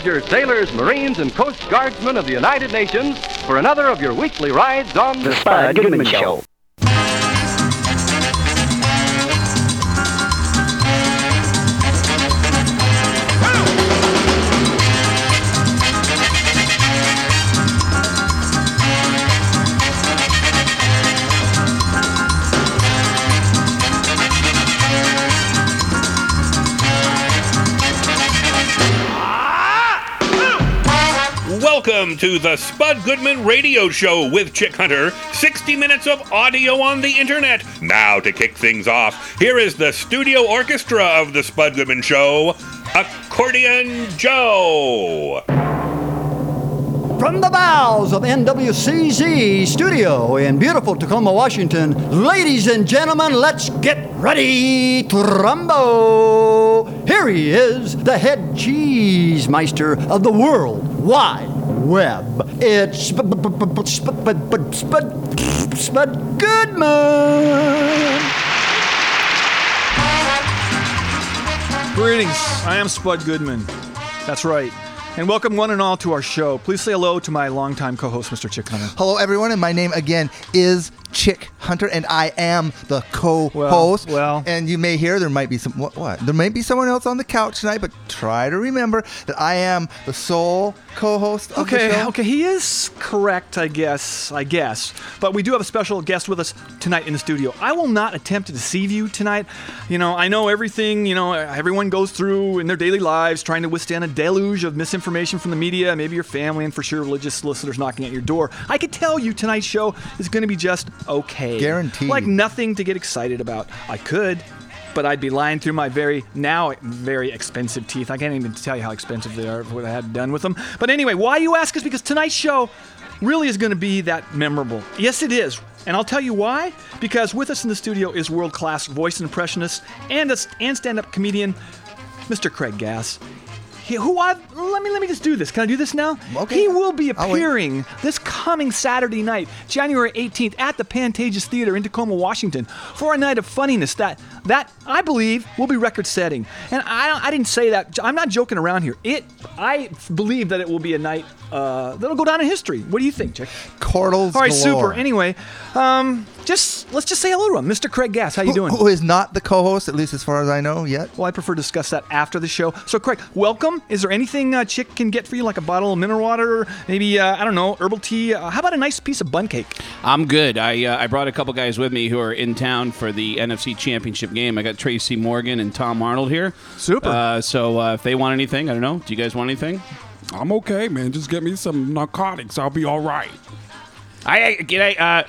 soldiers, sailors, Marines, and Coast Guardsmen of the United Nations, for another of your weekly rides on The Spud Goodman Show. Welcome to the Spud Goodman Radio Show with Chick Hunter. 60 minutes of audio on the internet. Now, to kick things off, here is the studio orchestra of the Spud Goodman Show Accordion Joe. From the bowels of NWCZ Studio in beautiful Tacoma, Washington, ladies and gentlemen, let's get ready to rumble. Here he is, the head cheese meister of the World Wide Web. It's Spud Spud Spud Spud Goodman. Greetings. I am Spud Goodman. That's right. And welcome one and all to our show. Please say hello to my longtime co-host, Mr. Chick Hunter. Hello, everyone, and my name again is Chick Hunter, and I am the co-host. Well- well. and you may hear there might be some what, what? There might be someone else on the couch tonight, but try to remember that I am the sole co-host of the Okay, show. okay, he is correct, I guess, I guess. But we do have a special guest with us tonight in the studio. I will not attempt to deceive you tonight. You know, I know everything, you know, everyone goes through in their daily lives trying to withstand a deluge of misinformation from the media, maybe your family, and for sure religious solicitors knocking at your door. I could tell you tonight's show is going to be just okay. Guaranteed. Like nothing to get excited about. I could. But I'd be lying through my very now very expensive teeth. I can't even tell you how expensive they are what I had done with them. But anyway, why you ask is because tonight's show really is going to be that memorable. Yes, it is. And I'll tell you why. Because with us in the studio is world class voice impressionist and, a, and stand up comedian, Mr. Craig Gass. He, who I let me let me just do this. Can I do this now? Okay. He will be appearing this coming Saturday night, January 18th, at the Pantages Theater in Tacoma, Washington, for a night of funniness that that I believe will be record-setting. And I I didn't say that. I'm not joking around here. It I believe that it will be a night uh, that'll go down in history. What do you think, Chick? Chordals All right, galore. super. Anyway, um, just let's just say hello to him, Mr. Craig Gass. How you Who- doing? who is not the co-host, at least as far as I know yet? Well, I prefer to discuss that after the show. So, Craig, welcome. Is there anything uh, Chick can get for you, like a bottle of mineral water, maybe uh, I don't know, herbal tea? Uh, how about a nice piece of bun cake? I'm good. I uh, I brought a couple guys with me who are in town for the NFC Championship game. I got Tracy Morgan and Tom Arnold here. Super. Uh, so uh, if they want anything, I don't know. Do you guys want anything? I'm okay, man. Just get me some narcotics. I'll be all right. I I- can I uh,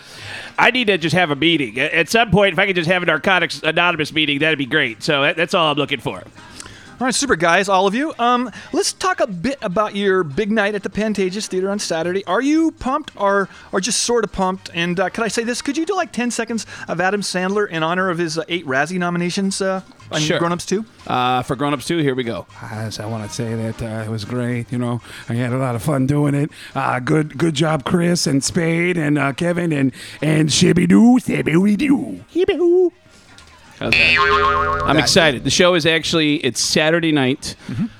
I need to just have a meeting at some point. If I could just have a narcotics anonymous meeting, that'd be great. So that, that's all I'm looking for. All right, super guys, all of you. Um, let's talk a bit about your big night at the Pantages Theater on Saturday. Are you pumped, or or just sort of pumped? And uh, could I say this? Could you do like ten seconds of Adam Sandler in honor of his uh, eight Razzie nominations uh, on Sure. Grown Ups Two? Uh, for grown ups too, here we go. Yes, I want to say that uh, it was great. You know, I had a lot of fun doing it. Uh, good, good job, Chris and Spade and uh, Kevin and and Shibby Doo, Shibby Doo, Shibby Doo. How's that? I'm excited. The show is actually it's Saturday night,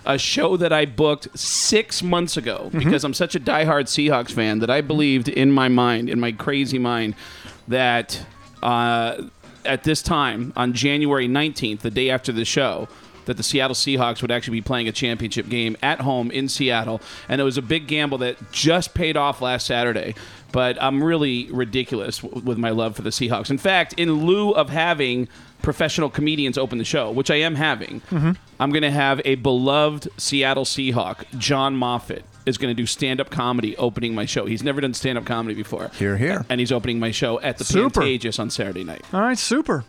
a show that I booked six months ago because I'm such a diehard Seahawks fan that I believed in my mind, in my crazy mind, that uh, at this time on January 19th, the day after the show. That the Seattle Seahawks would actually be playing a championship game at home in Seattle. And it was a big gamble that just paid off last Saturday. But I'm really ridiculous w- with my love for the Seahawks. In fact, in lieu of having professional comedians open the show, which I am having, mm-hmm. I'm going to have a beloved Seattle Seahawk, John Moffitt, is going to do stand up comedy opening my show. He's never done stand up comedy before. Here, here. And he's opening my show at the Super. Pantages on Saturday night. All right, super.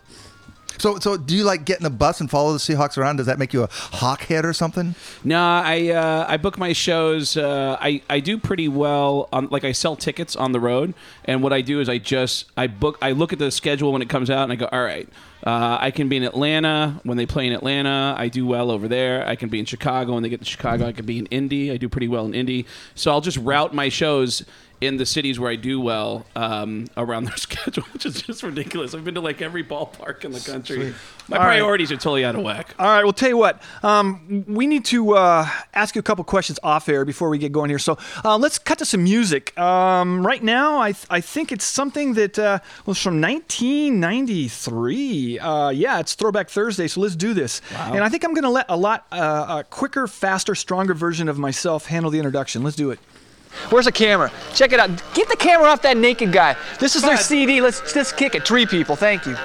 So, so do you like get in bus and follow the Seahawks around? Does that make you a hawk head or something? No, I uh, I book my shows. Uh, I I do pretty well on like I sell tickets on the road, and what I do is I just I book. I look at the schedule when it comes out, and I go, all right. Uh, I can be in Atlanta when they play in Atlanta. I do well over there. I can be in Chicago when they get to Chicago. I can be in Indy. I do pretty well in Indy. So I'll just route my shows in the cities where I do well um, around their schedule, which is just ridiculous. I've been to like every ballpark in the country. My All right. priorities are totally out of whack. All right, well, tell you what, um, we need to uh, ask you a couple questions off air before we get going here. So uh, let's cut to some music. Um, right now, I, th- I think it's something that uh, was from 1993. Uh, yeah, it's Throwback Thursday, so let's do this. And I think I'm going to let a lot uh, a quicker, faster, stronger version of myself handle the introduction. Let's do it. Where's the camera? Check it out. Get the camera off that naked guy. This is their CD. Let's let's kick it. Three people. Thank you.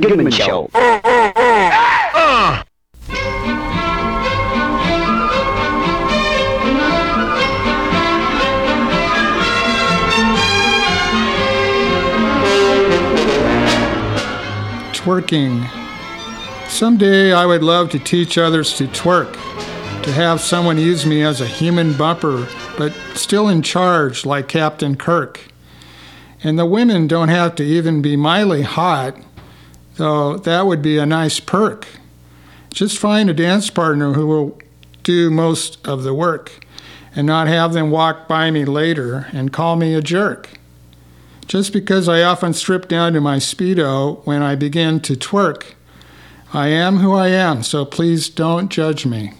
Goodman Show. Twerking. Someday I would love to teach others to twerk, to have someone use me as a human bumper, but still in charge like Captain Kirk. And the women don't have to even be mildly hot, though that would be a nice perk. Just find a dance partner who will do most of the work and not have them walk by me later and call me a jerk. Just because I often strip down to my Speedo when I begin to twerk, I am who I am, so please don't judge me.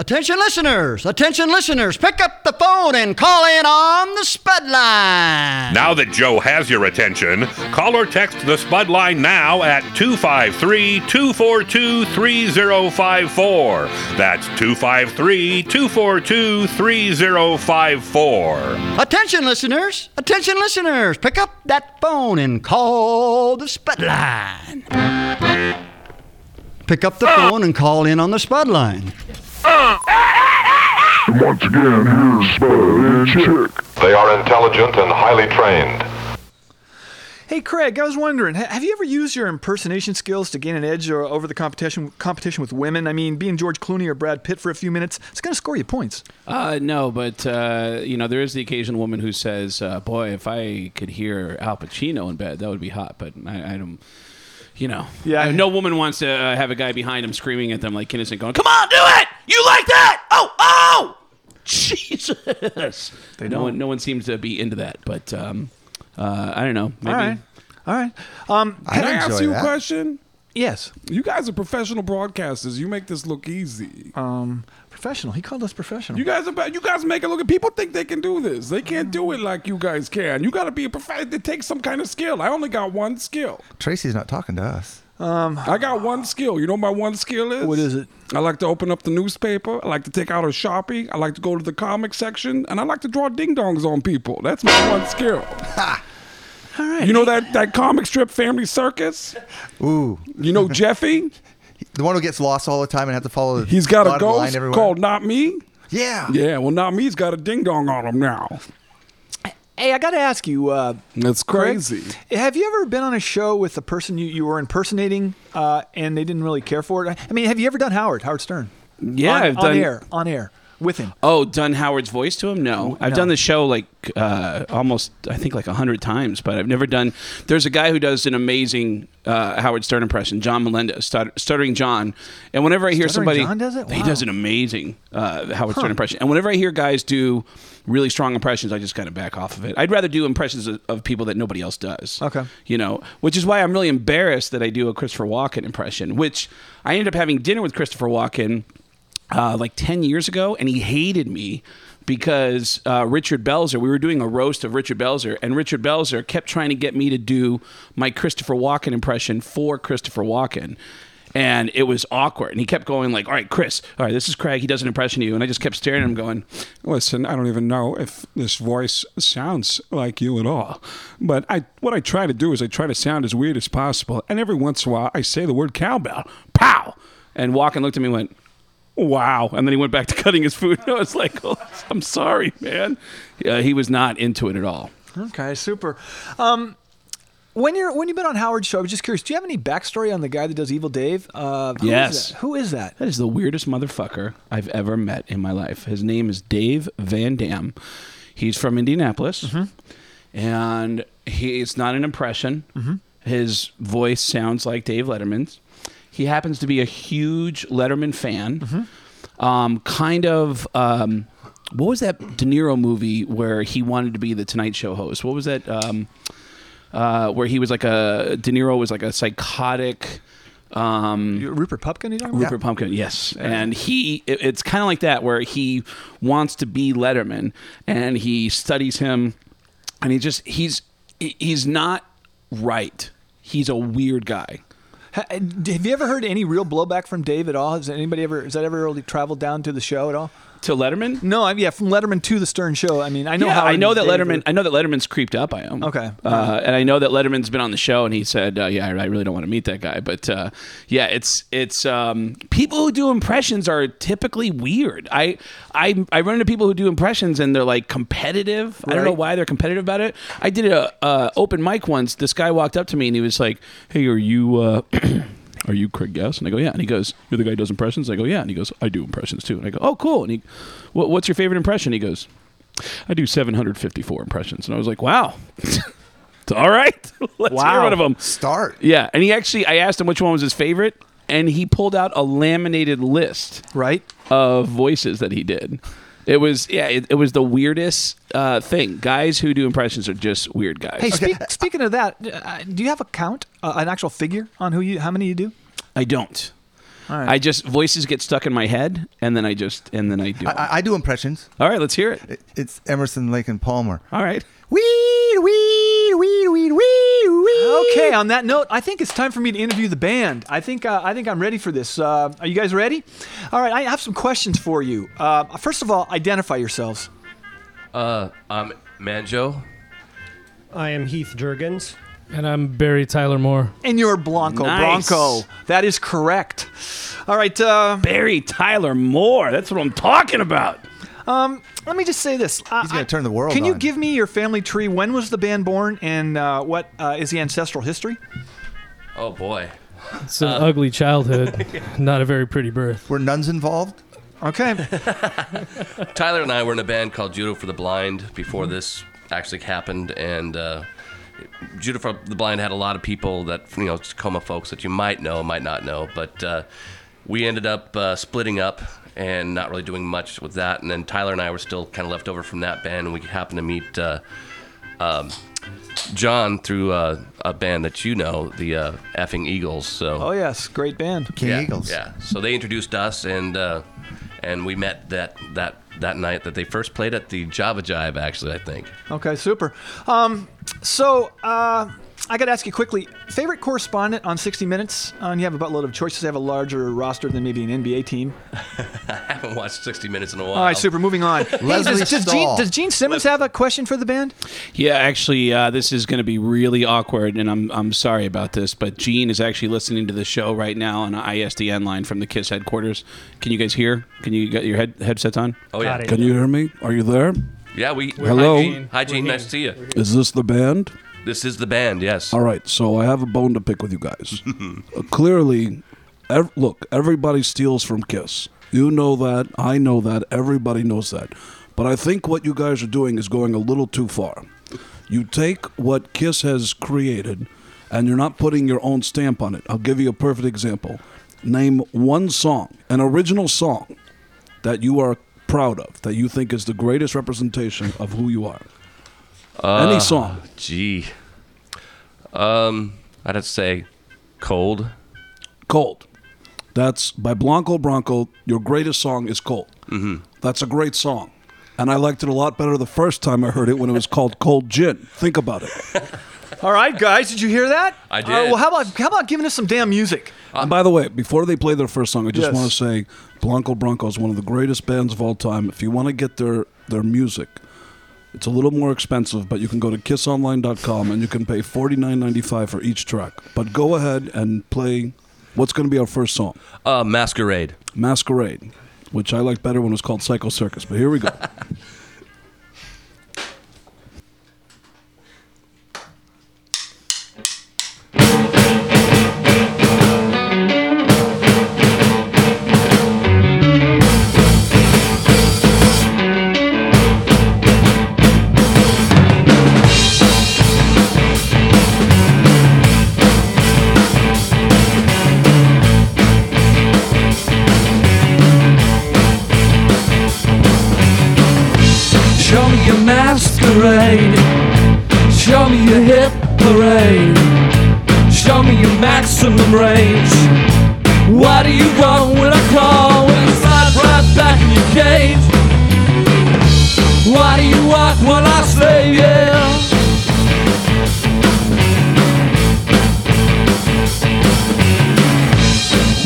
Attention listeners, attention listeners, pick up the phone and call in on the Spud line. Now that Joe has your attention, call or text the Spud line now at 253 242 3054. That's 253 242 3054. Attention listeners, attention listeners, pick up that phone and call the Spud line. Pick up the ah! phone and call in on the Spud line. Once again, here's Spud and Chick. They are intelligent and highly trained. Hey, Craig, I was wondering, have you ever used your impersonation skills to gain an edge or over the competition competition with women? I mean, being George Clooney or Brad Pitt for a few minutes, it's going to score you points. Uh, no, but uh, you know there is the occasional woman who says, uh, "Boy, if I could hear Al Pacino in bed, that would be hot." But I, I don't, you know, Yeah. no woman wants to uh, have a guy behind him screaming at them like innocent, going, "Come on, do it! You like that? Oh, oh, Jesus!" They no don't. one, no one seems to be into that. But um, uh, I don't know. Maybe. All right, all right. Um, Can I, ask you that. a question? yes, You guys are professional broadcasters. You make this look easy. um, professional. He called us professional. You guys are you guys make it look. At people think they can do this. They can't do it like you guys can. You got to be a professional. It takes some kind of skill. I only got one skill. Tracy's not talking to us. Um, I got one skill. You know what my one skill is? What is it? I like to open up the newspaper. I like to take out a Sharpie. I like to go to the comic section. And I like to draw ding dongs on people. That's my one skill. Ha! all right. You know that, that comic strip Family Circus? Ooh, You know Jeffy? the one who gets lost all the time and have to follow. The He's got a line ghost everywhere. called Not Me. Yeah. Yeah, well, Not Me's got a ding dong on him now. Hey, I got to ask you, uh, That's Craig, crazy. have you ever been on a show with a person you, you were impersonating uh, and they didn't really care for it? I mean, have you ever done Howard, Howard Stern? Yeah, on, I've on done- air, on air with him. Oh, done Howard's voice to him? No, I've no. done the show like uh, almost, I think like a hundred times, but I've never done. There's a guy who does an amazing uh, Howard Stern impression, John Melendez, Stutter, Stuttering John. And whenever I hear Stuttering somebody, John does it? he does an amazing uh, Howard Stern impression. And whenever I hear guys do really strong impressions, I just kind of back off of it. I'd rather do impressions of, of people that nobody else does. Okay. you know, which is why I'm really embarrassed that I do a Christopher Walken impression, which I ended up having dinner with Christopher Walken uh, like 10 years ago, and he hated me because uh, Richard Belzer, we were doing a roast of Richard Belzer, and Richard Belzer kept trying to get me to do my Christopher Walken impression for Christopher Walken. And it was awkward. And he kept going like, all right, Chris, all right, this is Craig. He does an impression of you. And I just kept staring at him going, Listen, I don't even know if this voice sounds like you at all. But I, what I try to do is I try to sound as weird as possible. And every once in a while, I say the word cowbell. pow. And Walken looked at me and went, wow. And then he went back to cutting his food. I was like, oh, I'm sorry, man. Yeah, he was not into it at all. Okay, super. Um, when you're when you've been on Howard's show, I was just curious. Do you have any backstory on the guy that does Evil Dave? Uh, who is Yes. that? Who is that? That is the weirdest motherfucker I've ever met in my life. His name is Dave Van Dam. He's from Indianapolis, and he's not an impression. His voice sounds like Dave Letterman's. He happens to be a huge Letterman fan. Um, kind of. Um, what was that De Niro movie where he wanted to be the Tonight Show host? What was that? Um, uh, where he was like a De Niro was like a psychotic. Um, Rupert Pupkin? You about? Rupert Pumpkin, yes. And he, it- it's kind of like that, where he wants to be Letterman, and he studies him, and he just he's he's not right. He's a weird guy. Ha- Have you ever heard any real blowback from Dave at all? Has anybody ever? Has that ever really traveled down to the show at all? To Letterman? No, I, yeah, from Letterman to the Stern Show. I mean, I know yeah, how I know that Letterman. I know that Letterman's creeped up by him. Okay. uh, and I know that Letterman's been on the show, and he said, uh, "Yeah, I really don't want to meet that guy." But uh, yeah, it's it's um, people who do impressions are typically weird. I I I run into people who do impressions, and they're like competitive. I don't know why they're competitive about it. I did a uh, open mic once. This guy walked up to me, and he was like, "Hey, are you?" Are you Craig Guest? And I go, yeah. And he goes, you're the guy who does impressions? I go, yeah. And he goes, I do impressions too. And I go, oh, cool. And he, what, what's your favorite impression? He goes, I do 754 impressions. And I was like, wow. It's all right. Let's hear Wow. one of them. Start. Yeah. And he actually, I asked him which one was his favorite. And he pulled out a laminated list right of voices that he did. It was, yeah, it, it was the weirdest uh, thing. Guys who do impressions are just weird guys. Hey, speak, speaking of that, uh, do you have a count, uh, an actual figure on who you, how many you do? I don't. All right. I just voices get stuck in my head, and then I just and then I do. I, I- I do impressions. All right, let's hear it. It- It's Emerson, Lake, and Palmer. All right. Weed, weed, weed, weed, weed, weed. Okay. On that note, I think it's time for me to interview the band. I think uh, I think I'm ready for this. Uh, are you guys ready? All right. I have some questions for you. Uh, first of all, identify yourselves. Uh, I'm Manjo. I am Heath Jurgens. And I'm Barry Tyler Moore. And you're Blanco Nice. Bronco. That is correct. All right. Uh, Barry Tyler Moore. That's what I'm talking about. um, let me just say this. Uh, He's gonna turn the world Can you on. give me your family tree? When was the band born, and uh, what uh, is the ancestral history? Oh boy. It's an ugly childhood, not a very pretty birth. Were nuns involved? Okay. Tyler and I were in a band called Judo for the Blind before this actually happened, and Judo for the Blind had a lot of people that you know Tacoma folks that you might know, might not know, but uh, we ended up uh, splitting up and not really doing much with that. And then Tyler and I were still kind of left over from that band, and we happened to meet. Uh, um, John through uh, a band that you know, the uh, effing Eagles. So Oh yes, great band. King yeah, Eagles. Yeah. So they introduced us, and uh, and we met that that that night that they first played at the Java Jive. Actually, I think. Okay, super. Um, so uh, I got to ask you quickly: favorite correspondent on 60 Minutes? Uh, and you have a buttload of choices. They have a larger roster than maybe an NBA team. I haven't watched 60 Minutes in a while. All right, super. Moving on. Hey, Leslie does, does, Gene, does Gene Simmons have a question for the band? Yeah, actually, uh, this is going to be really awkward, and I'm I'm sorry about this, but Gene is actually listening to the show right now on an ISDN line from the Kiss headquarters. Can you guys hear? Can you get your head, headsets on? Oh yeah. Can you hear me? Are you there? Yeah. We. Hello? Hi, Gene. Hi, Gene. Nice to see you. Is this the band? This is the band. Yes. All right, so I have a bone to pick with you guys. Uh, clearly, ev- look, everybody steals from Kiss. You know that. I know that. Everybody knows that. But I think what you guys are doing is going a little too far. You take what Kiss has created and you're not putting your own stamp on it. I'll give you a perfect example. Name one song, an original song, that you are proud of, that you think is the greatest representation of who you are. Any Uh, song. Gee. Um, I'd have to say, cold. Cold. That's by Blanco Bronco. Your greatest song is Cold. Mm-hmm. That's a great song. And I liked it a lot better the first time I heard it when it was called Cold Gin. Think about it. All right, guys, did you hear that? I Uh, did. well, how about how about giving us some damn music? and by the way, before they play their first song, I just Yes. want to say Blanco Bronco is one of the greatest bands of all time. If you want to get their, their music, it's a little more expensive, but you can go to kissonline.com and you can pay $49.95 for each track. But go ahead and play what's going to be our first song. Uh, Masquerade. Masquerade, which I liked better when it was called Psycho Circus. But here we go. masquerade. Show me your hit parade. Show me your maximum range. What do you want when I call? When I slide right back in your cave. What do you want when I say yeah?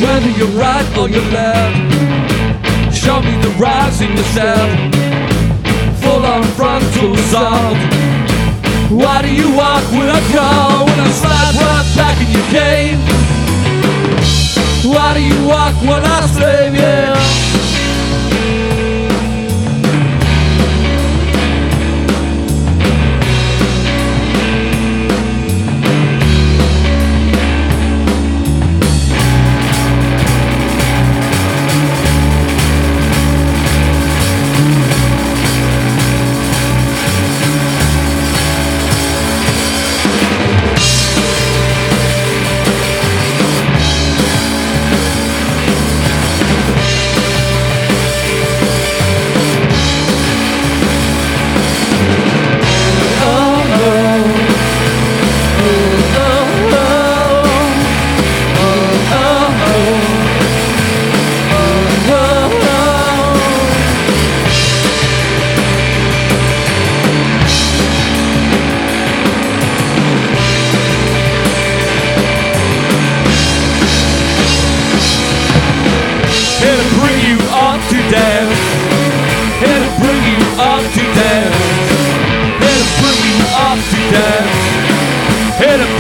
Whether you're right or you're left, show me the rise in your step full on. Why do you walk when I call? When I slide right back in your cave? Why do you walk when I slave you?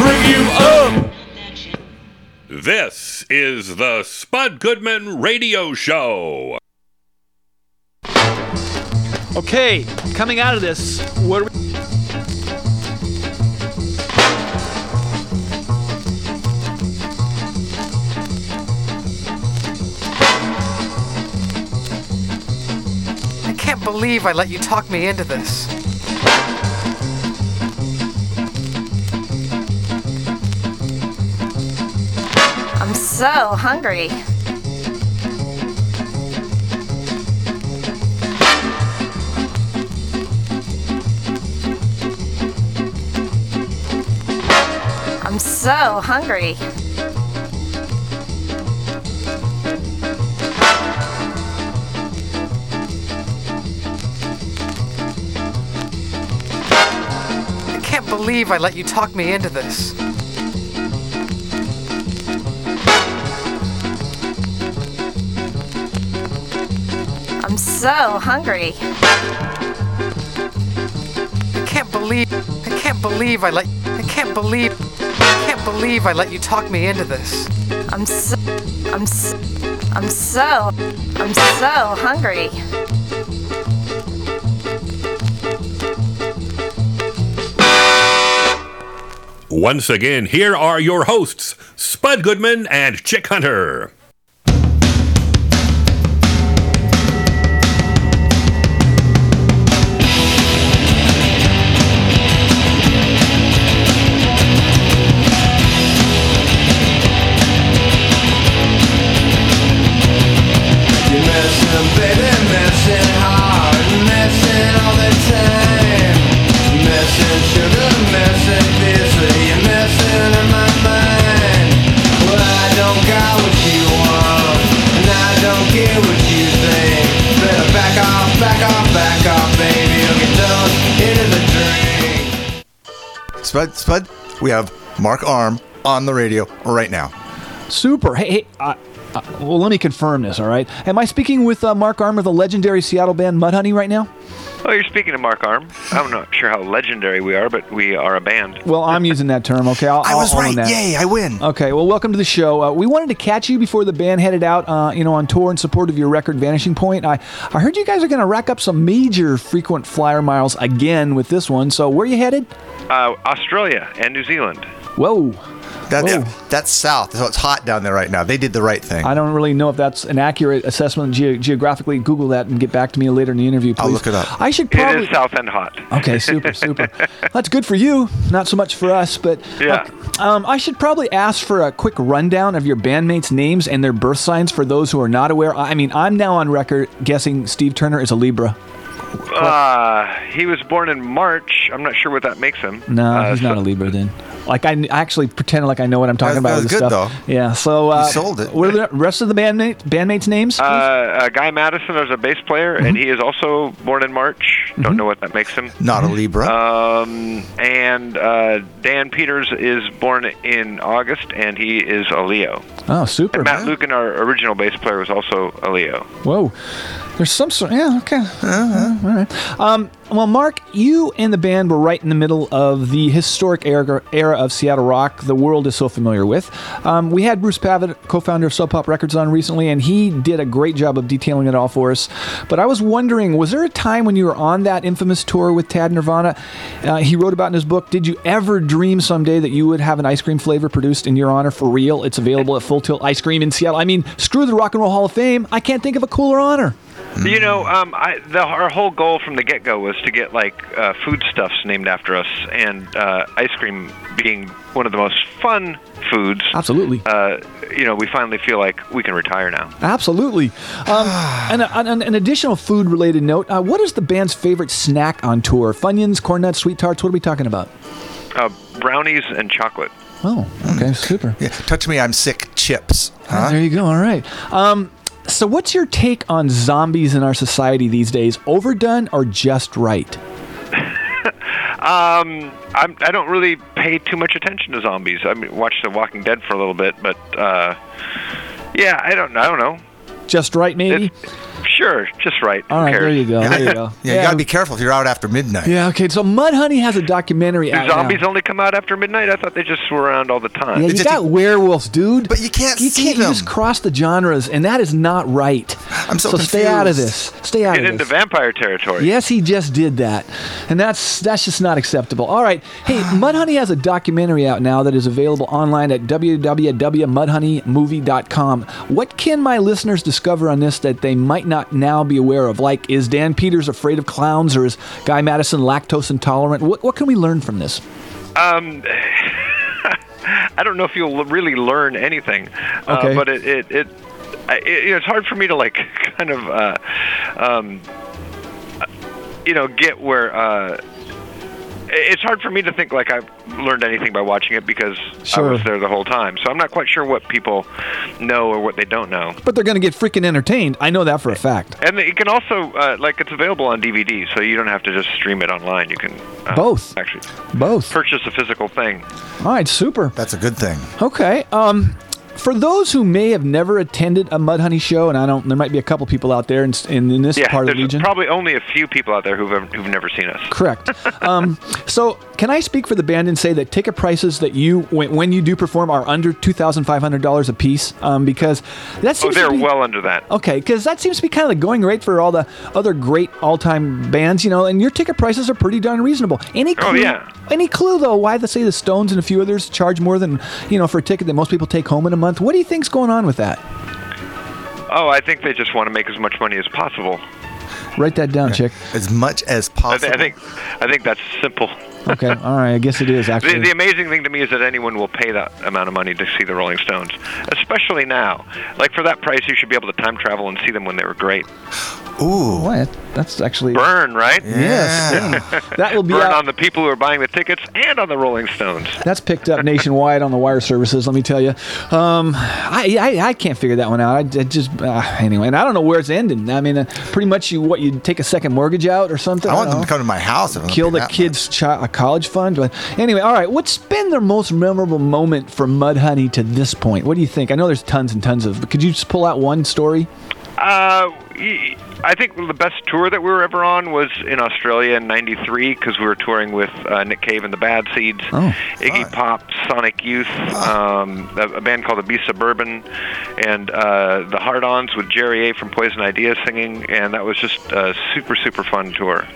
Review of. This is the Spud Goodman Radio Show. Okay, coming out of this, what are we? I can't believe I let you talk me into this. So hungry. I'm so hungry. I can't believe I let you talk me into this. So hungry. I can't believe I can't believe I let I can't believe I can't believe I let you talk me into this. I'm so I'm so, I'm so I'm so hungry. Once again, here are your hosts, Spud Goodman and Chick Hunter. Spud, Spud, we have Mark Arm on the radio right now. Super. Hey, hey. Uh, uh, well, let me confirm this. All right. Am I speaking with uh, Mark Arm of the legendary Seattle band Mudhoney right now? Oh, you're speaking to Mark Arm. I'm not sure how legendary we are, but we are a band. Well, I'm using that term. Okay, I'll, I was I'll right. that. Yay, I win. Okay, well, welcome to the show. Uh, we wanted to catch you before the band headed out, uh, you know, on tour in support of your record Vanishing Point. I, I heard you guys are going to rack up some major frequent flyer miles again with this one. So, where are you headed? Uh, Australia and New Zealand. Whoa. That's that's south, so it's hot down there right now. They did the right thing. I don't really know if that's an accurate assessment ge- geographically. Google that and get back to me later in the interview, please. I'll look it up. I should probably. is South End hot. Okay, super, super. That's good for you, not so much for us. But Yeah. look, um, I should probably ask for a quick rundown of your bandmates' names and their birth signs for those who are not aware. I mean, I'm now on record guessing Steve Turner is a Libra. Uh, he was born in March. I'm not sure what that makes him. No, Uh, he's not a Libra then. Like I, I actually pretend like I know what I'm talking That- about. that was good, stuff. Yeah. So uh, You sold it. What are the rest of the bandmate bandmates' names? Uh, uh, Guy Maddison is a bass player, Mm-hmm. and he is also born in March. Don't know what that makes him. Not a Libra. Um, and uh, Dan Peters is born in August, and he is a Leo. Oh, super. And Matt Lukin, our original bass player, was also a Leo. Whoa. There's some sort. Yeah. Okay. Uh, all right. Um, well, Mark, you and the band were right in the middle of the historic era, era of Seattle rock the world is so familiar with. Um, we had Bruce Pavitt, co-founder of Sub Pop Records, on recently, and he did a great job of detailing it all for us. But I was wondering, was there a time when you were on that infamous tour with Tad Nirvana? Uh, he wrote about in his book. Did you ever dream someday that you would have an ice cream flavor produced in your honor for real? It's available at Full Tilt Ice Cream in Seattle. I mean, screw the Rock and Roll Hall of Fame. I can't think of a cooler honor. You know, um, I, the, our whole goal from the get-go was to get like uh, foodstuffs named after us, and uh, ice cream being one of the most fun foods. Absolutely. Uh, you know, we finally feel like we can retire now. Absolutely. Um, and on an, an additional food related note, uh, what is the band's favorite snack on tour? Funyuns, corn nuts, sweet tarts? What are we talking about? Uh, brownies and chocolate. Oh, okay, super. Yeah, touch me, I'm sick. Chips. Huh? There you go. All right. Um, so, what's your take on zombies in our society these days? Overdone or just right? Um, I'm, I don't really pay too much attention to zombies. I mean, watched The Walking Dead for a little bit, but uh, yeah, I don't, I don't know. just right, maybe. Sure, just right. All Who right, cares? there you go. There you go. Yeah, you got to be careful if you're out after midnight. Yeah, okay. So Mudhoney has a documentary Do out now. zombies only come out after midnight? I thought they just were around all the time. Yeah, you got werewolves, dude. But you can't you see can't, them. just cross the genres, and that is not right. I'm so stay out of this. confused. Stay out Get of into this. vampire territory. Yes, he just did that, and that's that's just not acceptable. All right, hey, Mudhoney has a documentary out now that is available online at www.mudhoneymovie.com. What can my listeners discover on this that they might not now be aware of? Like, is Dan Peters afraid of clowns, or is Guy Maddison lactose intolerant? What what can we learn from this? Um, I don't know if you'll really learn anything, Okay. uh, but it it, it, I, it it's hard for me to like kind of uh, um, you know get where. Uh, it's hard for me to think like I've learned anything by watching it because I Sure. was there the whole time. So I'm not quite sure what people know or what they don't know. But they're going to get freaking entertained. I know that for a fact. And it can also uh, like it's available on DVD, so you don't have to just stream it online. You can uh, Both. actually Both. purchase a physical thing. All right, super. That's a good thing. Okay. Um, for those who may have never attended a Mudhoney show, and I don't, there might be a couple people out there in, in, in this yeah, part of the there's region. probably only a few people out there who've who've never seen us. Correct. um, so, can I speak for the band and say that ticket prices that you, when, when you do perform, are under two thousand five hundred dollars a piece? Um, because that seems Oh, seems they're to be, well under that. Okay, because that seems to be kind of the going rate for all the other great all-time bands, you know. And your ticket prices are pretty darn reasonable. Any clue? Oh, yeah. Any clue though why the say the Stones and a few others charge more than you know for a ticket that most people take home in a month? What do you think's going on with that? Oh, I think they just want to make as much money as possible. Write that down, chick. As much as I, possible. th- I think I think that's simple. Okay, all right. I guess it is The, actually. the amazing thing to me is that anyone will pay that amount of money to see the Rolling Stones, especially now. Like for that price, you should be able to time travel and see them when they were great. Ooh. What? That's actually Burn, right? Yes. that will be Burn out. on the people who are buying the tickets and on the Rolling Stones. That's picked up nationwide on the wire services. Let me tell you, um, I, I I can't figure that one out. I, I just uh, anyway, and I don't know where it's ending. I mean, uh, pretty much you what you take a second mortgage out or something. I want don't them to come to my house. if Kill the kid's chi- a college fund. But anyway, all right. What's been their most memorable moment for Mudhoney to this point? What do you think? I know there's tons and tons of, but could you just pull out one story? Uh, I think the best tour that we were ever on was in Australia in '93 because we were touring with uh, Nick Cave and the Bad Seeds, Oh, Iggy Pop, Sonic Youth, um, a, a band called the Beasts of Bourbon, and uh, the Hard Ons with Jerry A from Poison Idea singing, and that was just a super super fun tour.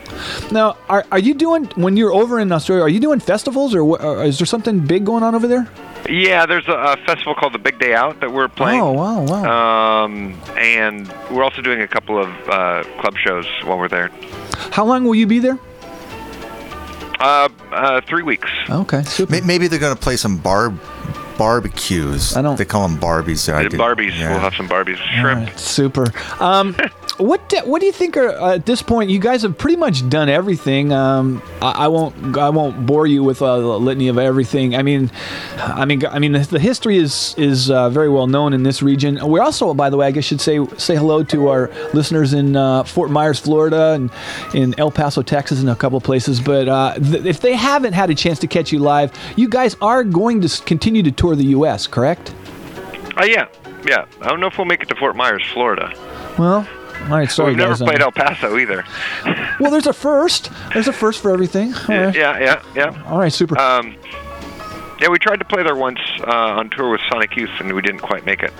Now, are, are you doing when you're over in Australia? Are you doing festivals, or, or is there something big going on over there? Yeah, there's a, a festival called the Big Day Out that we're playing. Oh wow, wow! Um, and we're also doing a couple of uh, club shows while we're there. How long will you be there? Uh, uh, three weeks. Okay, May- Maybe they're going to play some barb barbecues. I don't. They call them Barbies. so I did- Barbies. yeah. We'll have some Barbies. Shrimp. Super. Um, what do- what do you think are uh, at this point? You guys have pretty much done everything. Um, I, I won't I won't bore you with a litany of everything. I mean, I mean I mean the, the history is is uh, very well known in this region. We're also, by the way, I guess should say say hello to our listeners in uh, Fort Myers, Florida, and in El Paso, Texas, and a couple places. But uh, th- if they haven't had a chance to catch you live, you guys are going to continue to tour the U.S. Correct? Oh yeah, yeah. I don't know if we'll make it to Fort Myers, Florida. Well. All right, sorry We've never guys. played Um, El Paso either. Well, there's a first. There's a first for everything. Yeah, right. yeah, yeah, yeah. All right, super. Um, yeah, we tried to play there once uh, on tour with Sonic Youth, and we didn't quite make it.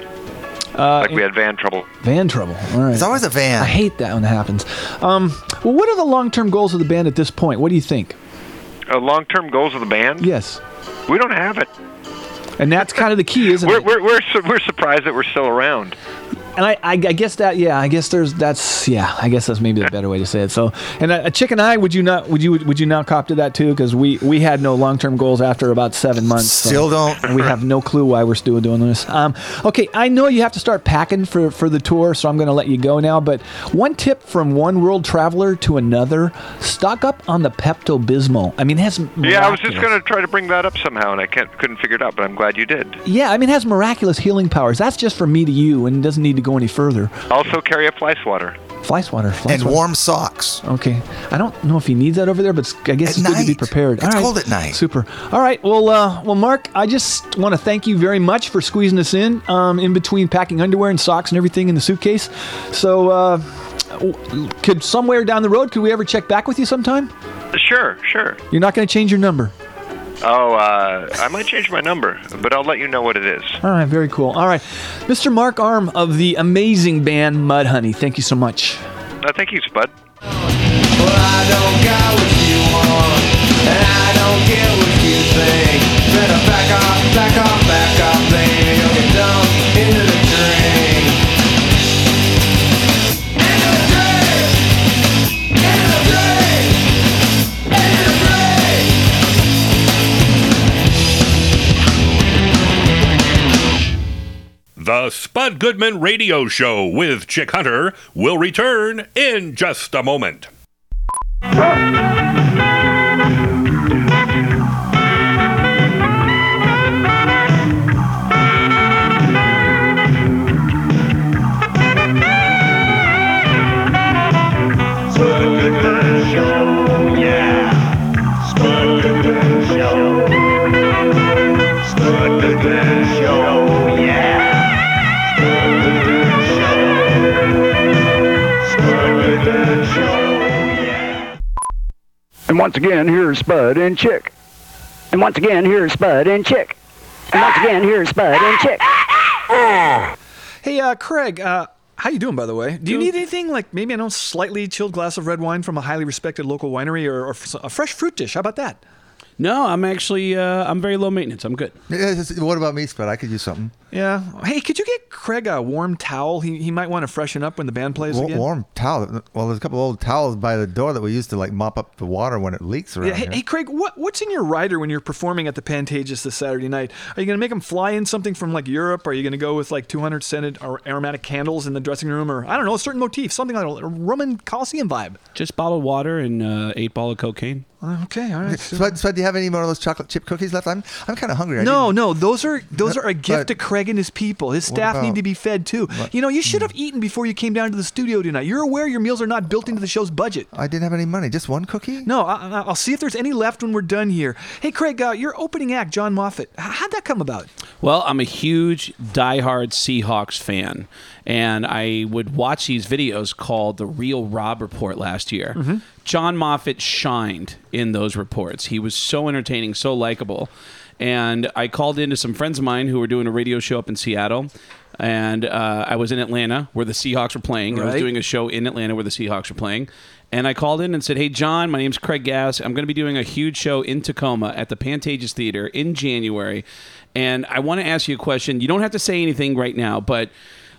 Uh, like we had van trouble. Van trouble. All right. It's always a van. I hate that when it happens. Um, well, what are the long-term goals of the band at this point? What do you think? Uh, long-term goals of the band? Yes. We don't have it. And that's kind of the key, isn't We're it? we're we're, su- we're surprised that we're still around. And I, I, I guess that, yeah, I guess there's that's, yeah, I guess that's maybe the better way to say it. So, and a, a chick and I, would you not, would you, would you not cop to that too? Because we, we had no long-term goals after about seven months. so- Still don't. and we have no clue why we're still doing this. Um, okay, I know you have to start packing for, for the tour, so I'm going to let you go now. But one tip from one world traveler to another: stock up on the Pepto Bismol. I mean, it has Yeah, I was just going to try to bring that up somehow, and I can't couldn't figure it out. But I'm glad you did. Yeah, I mean, it has miraculous healing powers. That's just from me to you, and it doesn't need to go any further. Also, carry a fly swatter. Fly swatter. Fly And swatter. warm socks. Okay. I don't know if he needs that over there, but I guess At it's good to be prepared. It's All right. cold at night. Super. All right. Well, uh, well, Mark, I just want to thank you very much for squeezing us in, um, in between packing underwear and socks and everything in the suitcase. So, uh, could somewhere down the road, could we ever check back with you sometime? Sure, sure. You're not going to change your number. Oh, uh, I might change my number, but I'll let you know what it is. All right. Very cool. All right. Mr. Mark Arm of the amazing band Mudhoney. Thank you so much. Uh, thank you, Spud. Well, The Spud Goodman Radio Show with Chick Hunter will return in just a moment. And once again, here's Spud and Chick. And once again, here's Spud and Chick. And once again, here's Spud and Chick. Hey, uh, Craig, uh, how you doing, by the way? Do you need anything like maybe I know slightly chilled glass of red wine from a highly respected local winery, or, or f- a fresh fruit dish? How about that? No, I'm actually uh, I'm very low maintenance. I'm good. What about me, Spud? I could use something. Yeah. Hey, could you get Craig a warm towel? He, he might want to freshen up when the band plays Wa- again. warm towel. Well, there's a couple old towels by the door that we used to like mop up the water when it leaks around Yeah, hey, here. hey, Craig, what, what's in your rider when you're performing at the Pantages this Saturday night? Are you going to make them fly in something from like Europe? Are you going to go with like 200 scented or aromatic candles in the dressing room? Or I don't know, a certain motif, something like a Roman Coliseum vibe? Just bottled water and uh, eight ball of cocaine. Uh, Okay, all right. Spud, Spud, do you have any more of those chocolate chip cookies left? I'm, I'm kind of hungry. I No, no, those are those are a gift but- to Craig and his people. His staff about- need to be fed too. You know, you should have eaten before you came down to the studio tonight. You're aware your meals are not built into the show's budget. I didn't have any money. Just one cookie? No, I, I- I'll see if there's any left when we're done here. Hey, Craig, uh, your opening act, John Moffitt. How'd that come about? Well, I'm a huge diehard Seahawks fan, and I would watch these videos called the Real Rob Report last year. Mhm. John Moffitt shined in those reports. He was so entertaining, so likable. And I called into some friends of mine who were doing a radio show up in Seattle. And uh, I was in Atlanta where the Seahawks were playing. I was doing a show in Atlanta where the Seahawks were playing. And I called in and said, Hey, John, my name's Craig Gass. I'm going to be doing a huge show in Tacoma at the Pantages Theater in January. And I want to ask you a question. You don't have to say anything right now, but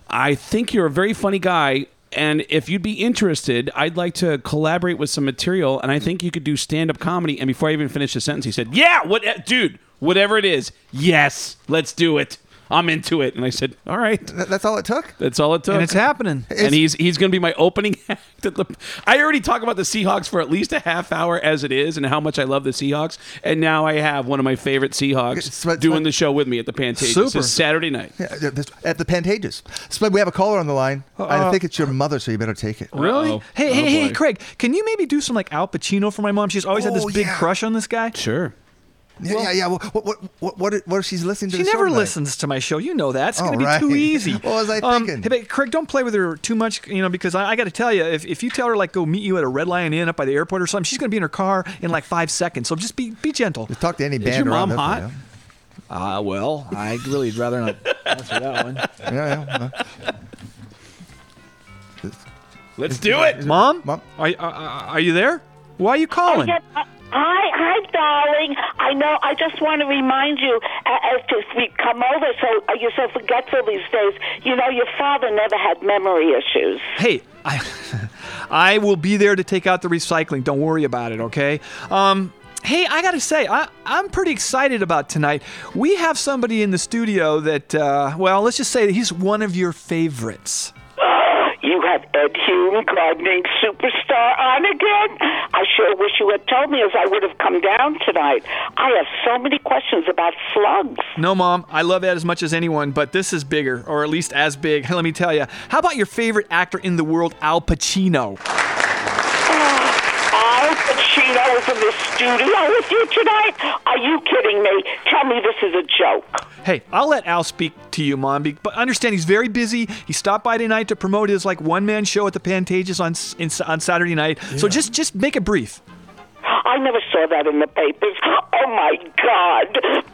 I think you're a very funny guy. And if you'd be interested, I'd like to collaborate with some material. And I think you could do stand up comedy. And before I even finished the sentence, he said, Yeah, what, dude, whatever it is, yes, let's do it. I'm into it. And I said, All right. That's all it took? That's all it took. And it's happening. and he's he's going to be my opening act. At the, I already talk about the Seahawks for at least a half hour as it is, and how much I love the Seahawks. And now I have one of my favorite Seahawks doing the show with me at the Pantages. Super. It's Saturday night. Yeah, yeah, at the Pantages. Spud, we have a caller on the line. I Uh, think it's your mother, so you better take it. Really? Hey, Oh, hey, hey, boy. Craig, can you maybe do some like Al Pacino for my mom? She's always had this Oh, big yeah. crush on this guy. Sure. Yeah, yeah, yeah. What, what, what, what, what if she's listening to She the never tonight? listens to my show. You know that. It's Oh, going to be right. too easy. What was I Um, thinking? hey, but Craig, don't play with her too much, you know, because I, I got to tell you, if, if you tell her like go meet you at a Red Lion Inn up by the airport or something, she's going to be in her car in like five seconds. So just be be gentle. Just talk to any band. Is band your around mom hot? way, Uh, well, I really would rather not answer that one. Yeah, yeah. yeah. Let's do it. Mom, Mom? Are, are, are you there? Why are you calling? Hi, hi, darling. I know. I just want to remind you as to we come over. So uh, you're so forgetful these days. You know, your father never had memory issues. Hey, I, I will be there to take out the recycling. Don't worry about it, okay? Um, hey, I gotta say, I, I'm pretty excited about tonight. We have somebody in the studio that, uh, well, let's just say that he's one of your favorites. You have Ed Hume gardening soup superstar on again? I sure wish you had told me as I would have come down tonight. I have so many questions about slugs. No, Mom, I love that as much as anyone, but this is bigger, or at least as big. Let me tell you. How about your favorite actor in the world, Al Pacino? Al Pacino is in the studio with you tonight? Are you kidding me? Tell me this is a joke. Hey, I'll let Al speak to you, Mom, but understand he's very busy. He stopped by tonight to promote his like one-man show at the Pantages on in, on Saturday night. So just just make it brief. I never saw that in the papers. Oh my God!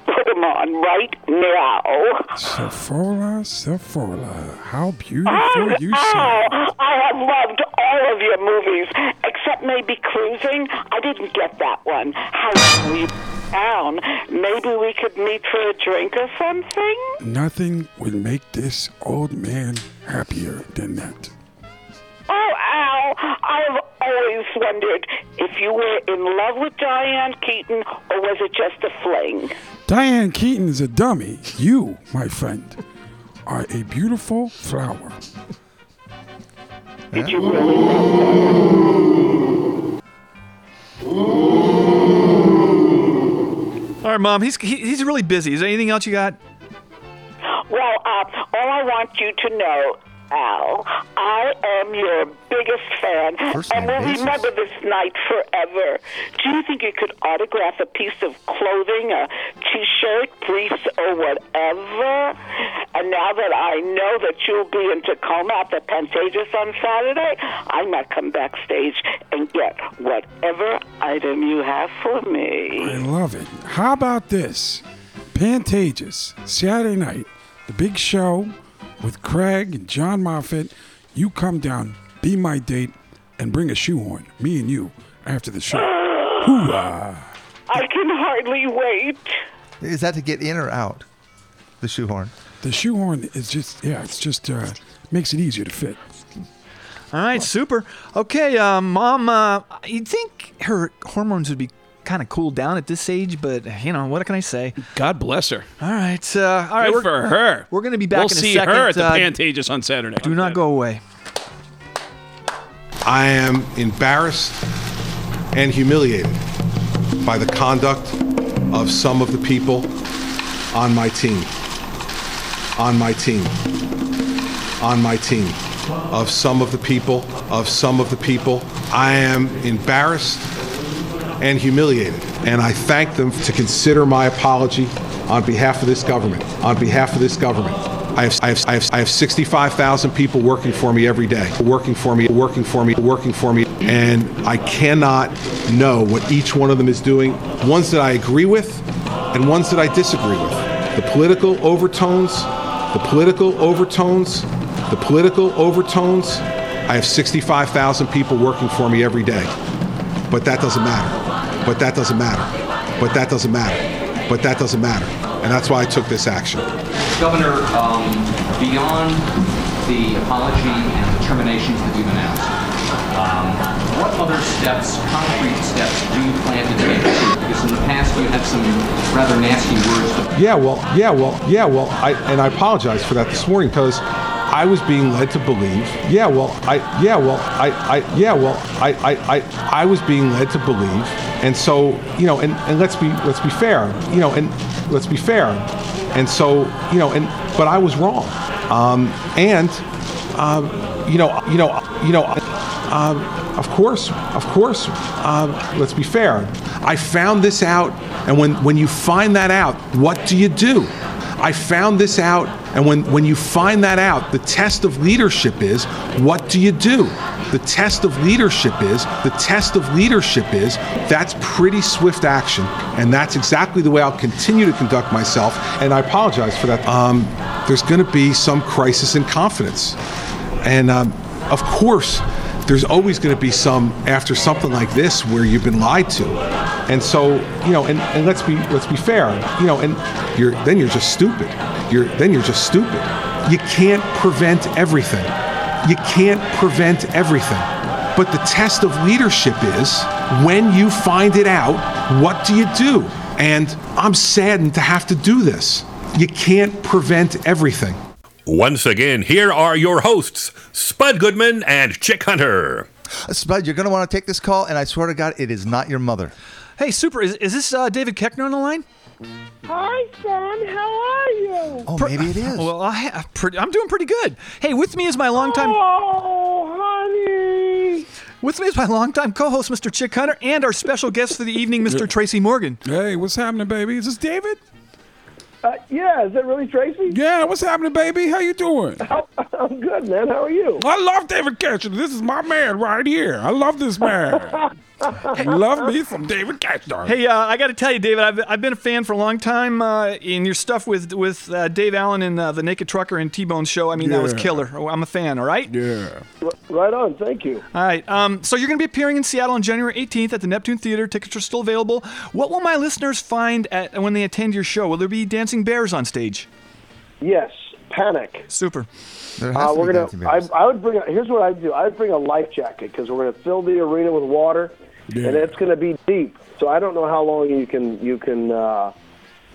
Put him on right now. Sephora, Sephora, how beautiful Oh, you oh, sound. I have loved all of your movies, except maybe Cruising. I didn't get that one. How are you down? Maybe we could meet for a drink or something? Nothing would make this old man happier than that. Oh, Al, I've always wondered if you were in love with Diane Keaton or was it just a fling? Diane Keaton is a dummy. You, my friend, are a beautiful flower. Did you really love All right, Mom, he's he, he's really busy. Is there anything else you got? Well, uh, all I want you to know, Al, I am your biggest fan First and will basis. remember this night forever. Do you think you could autograph a piece of clothing, a T-shirt, briefs, or whatever? And now that I know that you'll be in Tacoma at the Pantages on Saturday, I might come backstage and get whatever item you have for me. I love it. How about this? Pantages, Saturday night, the big show with Craig and John Moffitt. You come down, be my date, and bring a shoehorn, me and you, after the show. Hoorah! I can hardly wait. Is that to get in or out? The shoehorn. The shoehorn is just, yeah, it's just, uh, makes it easier to fit. All right, super. Okay, uh, Mom, uh, you'd think her hormones would be kind of cooled down at this age, but you know what can I say? God bless her. All right, uh, all right. Good we're, for her. We're gonna be back We'll in a see second. her at the uh, Pantages on Saturday. Do not go away. I am embarrassed and humiliated by the conduct of some of the people on my team. On my team. On my team. Of some of the people, of some of the people. I am embarrassed and humiliated. And I thank them to consider my apology on behalf of this government. On behalf of this government. I have, I have, I have, I have 65,000 people working for me every day, working for me, working for me, working for me, and I cannot know what each one of them is doing. Ones that I agree with and ones that I disagree with. The political overtones, the political overtones, the political overtones. I have 65,000 people working for me every day. But that doesn't matter. But that doesn't matter. But that doesn't matter. But that doesn't matter. And that's why I took this action. Governor, um, beyond the apology and the terminations that you've announced, um, what other steps, concrete steps, do you plan to take? Because in the past you had some rather nasty words. Yeah, well, yeah, well, yeah, well, I and I apologize for that this morning because I was being led to believe. Yeah, well, I yeah, well, I, I yeah, well, I, I, I, I was being led to believe, and so you know, and, and let's be let's be fair, you know, and let's be fair, and so you know, and but I was wrong, um, and um, you know, you know, you know, um, of course, of course, um, let's be fair. I found this out, and when when you find that out, what do you do? I found this out, and when, when you find that out, the test of leadership is what do you do? The test of leadership is, the test of leadership is, that's pretty swift action. And that's exactly the way I'll continue to conduct myself. And I apologize for that. Um, there's going to be some crisis in confidence. And um, of course, there's always going to be some after something like this where you've been lied to and so you know and, and let's be let's be fair you know and you're then you're just stupid you're then you're just stupid you can't prevent everything you can't prevent everything but the test of leadership is when you find it out what do you do and i'm saddened to have to do this you can't prevent everything Once again, here are your hosts, Spud Goodman and Chick Hunter. Spud, you're going to want to take this call, and I swear to God, it is not your mother. Hey, super. Is, is this uh, David Koechner on the line? Hi, son. How are you? Oh, maybe it is. Well, I, I'm, pretty, I'm doing pretty good. Hey, with me is my longtime. Oh, honey. With me is my longtime co-host, Mr. Chick Hunter, and our special guest for the evening, Mr. Tracy Morgan. Hey, what's happening, baby? Is this David? Uh, yeah, is that really Tracy? Yeah, what's happening, baby? How you doing? I'm good, man. How are you? I love David Koechner. This is my man right here. I love this man. love me from David Koechner. Hey, uh, I got to tell you, David, I've, I've been a fan for a long time. Uh, in your stuff with with uh, Dave Allen and uh, the Naked Trucker and T Bone show, I mean, that was killer. I'm a fan. All right. Yeah. Right on. Thank you. All right. Um, so you're going to be appearing in Seattle on January 18th at the Neptune Theater. Tickets are still available. What will my listeners find at when they attend your show? Will there be dancing bears on stage? Yes. Panic. Super. Uh, we're gonna. I, I would bring. A, here's what I would do. I would bring a life jacket because we're gonna fill the arena with water, Yeah. and it's gonna be deep. So I don't know how long you can you can uh,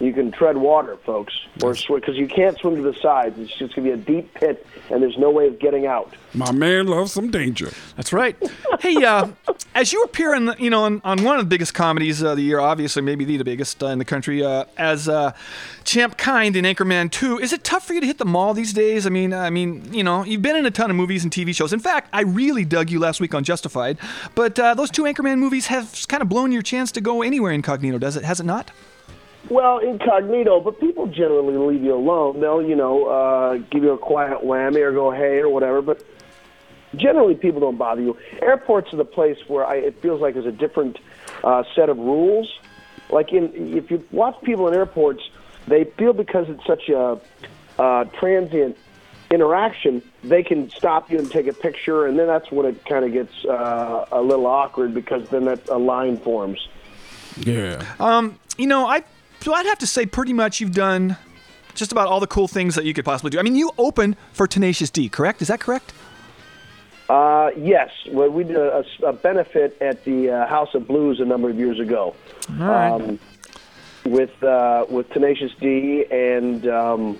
you can tread water, folks, or swim because you can't swim to the sides. It's just gonna be a deep pit, and there's no way of getting out. My man loves some danger. That's right. hey, uh, as you appear in, the, you know, on, on one of the biggest comedies of the year, obviously maybe the, the biggest uh, in the country, uh, as uh, Champ Kind in Anchorman Two, is it tough for you to hit the mall these days? I mean, I mean, you know, you've been in a ton of movies and TV shows. In fact, I really dug you last week on Justified, but uh, those two Anchorman movies have kind of blown your chance to go anywhere incognito. Does it? Has it not? Well, incognito, but people generally leave you alone. They'll, you know, uh, give you a quiet whammy or go hey or whatever, but generally people don't bother you. Airports are the place where I, it feels like there's a different uh, set of rules. Like in, if you watch people in airports, they feel because it's such a uh, transient interaction, they can stop you and take a picture, and then that's when it kind of gets uh, a little awkward because then that a line forms. Yeah. Um, you know, I so I'd have to say pretty much you've done just about all the cool things that you could possibly do. I mean, you opened for Tenacious D, correct? Is that correct? Uh, yes, well, we did a, a benefit at the uh, House of Blues a number of years ago. All right. Um, with uh, with Tenacious D and um,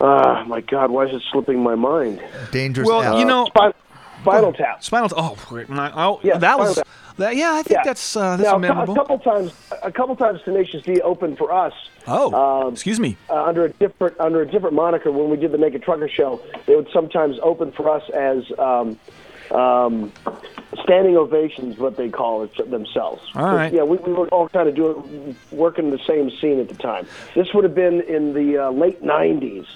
uh, my God, why is it slipping my mind? Dangerous. Well, Al. you know, Spinal, Spinal Tap. Spinal. Oh, great. My- oh, Yeah, that was. Spinal That, yeah, I think Yeah. that's uh, that's now, memorable. a couple times, a couple times, Tenacious D opened for us. Oh, um, excuse me. Uh, under a different under a different moniker when we did the Naked Trucker show, they would sometimes open for us as um, um, standing ovations, what they call it themselves. All right. Yeah, we, we were all kind of doing working the same scene at the time. This would have been in the uh, late '90s.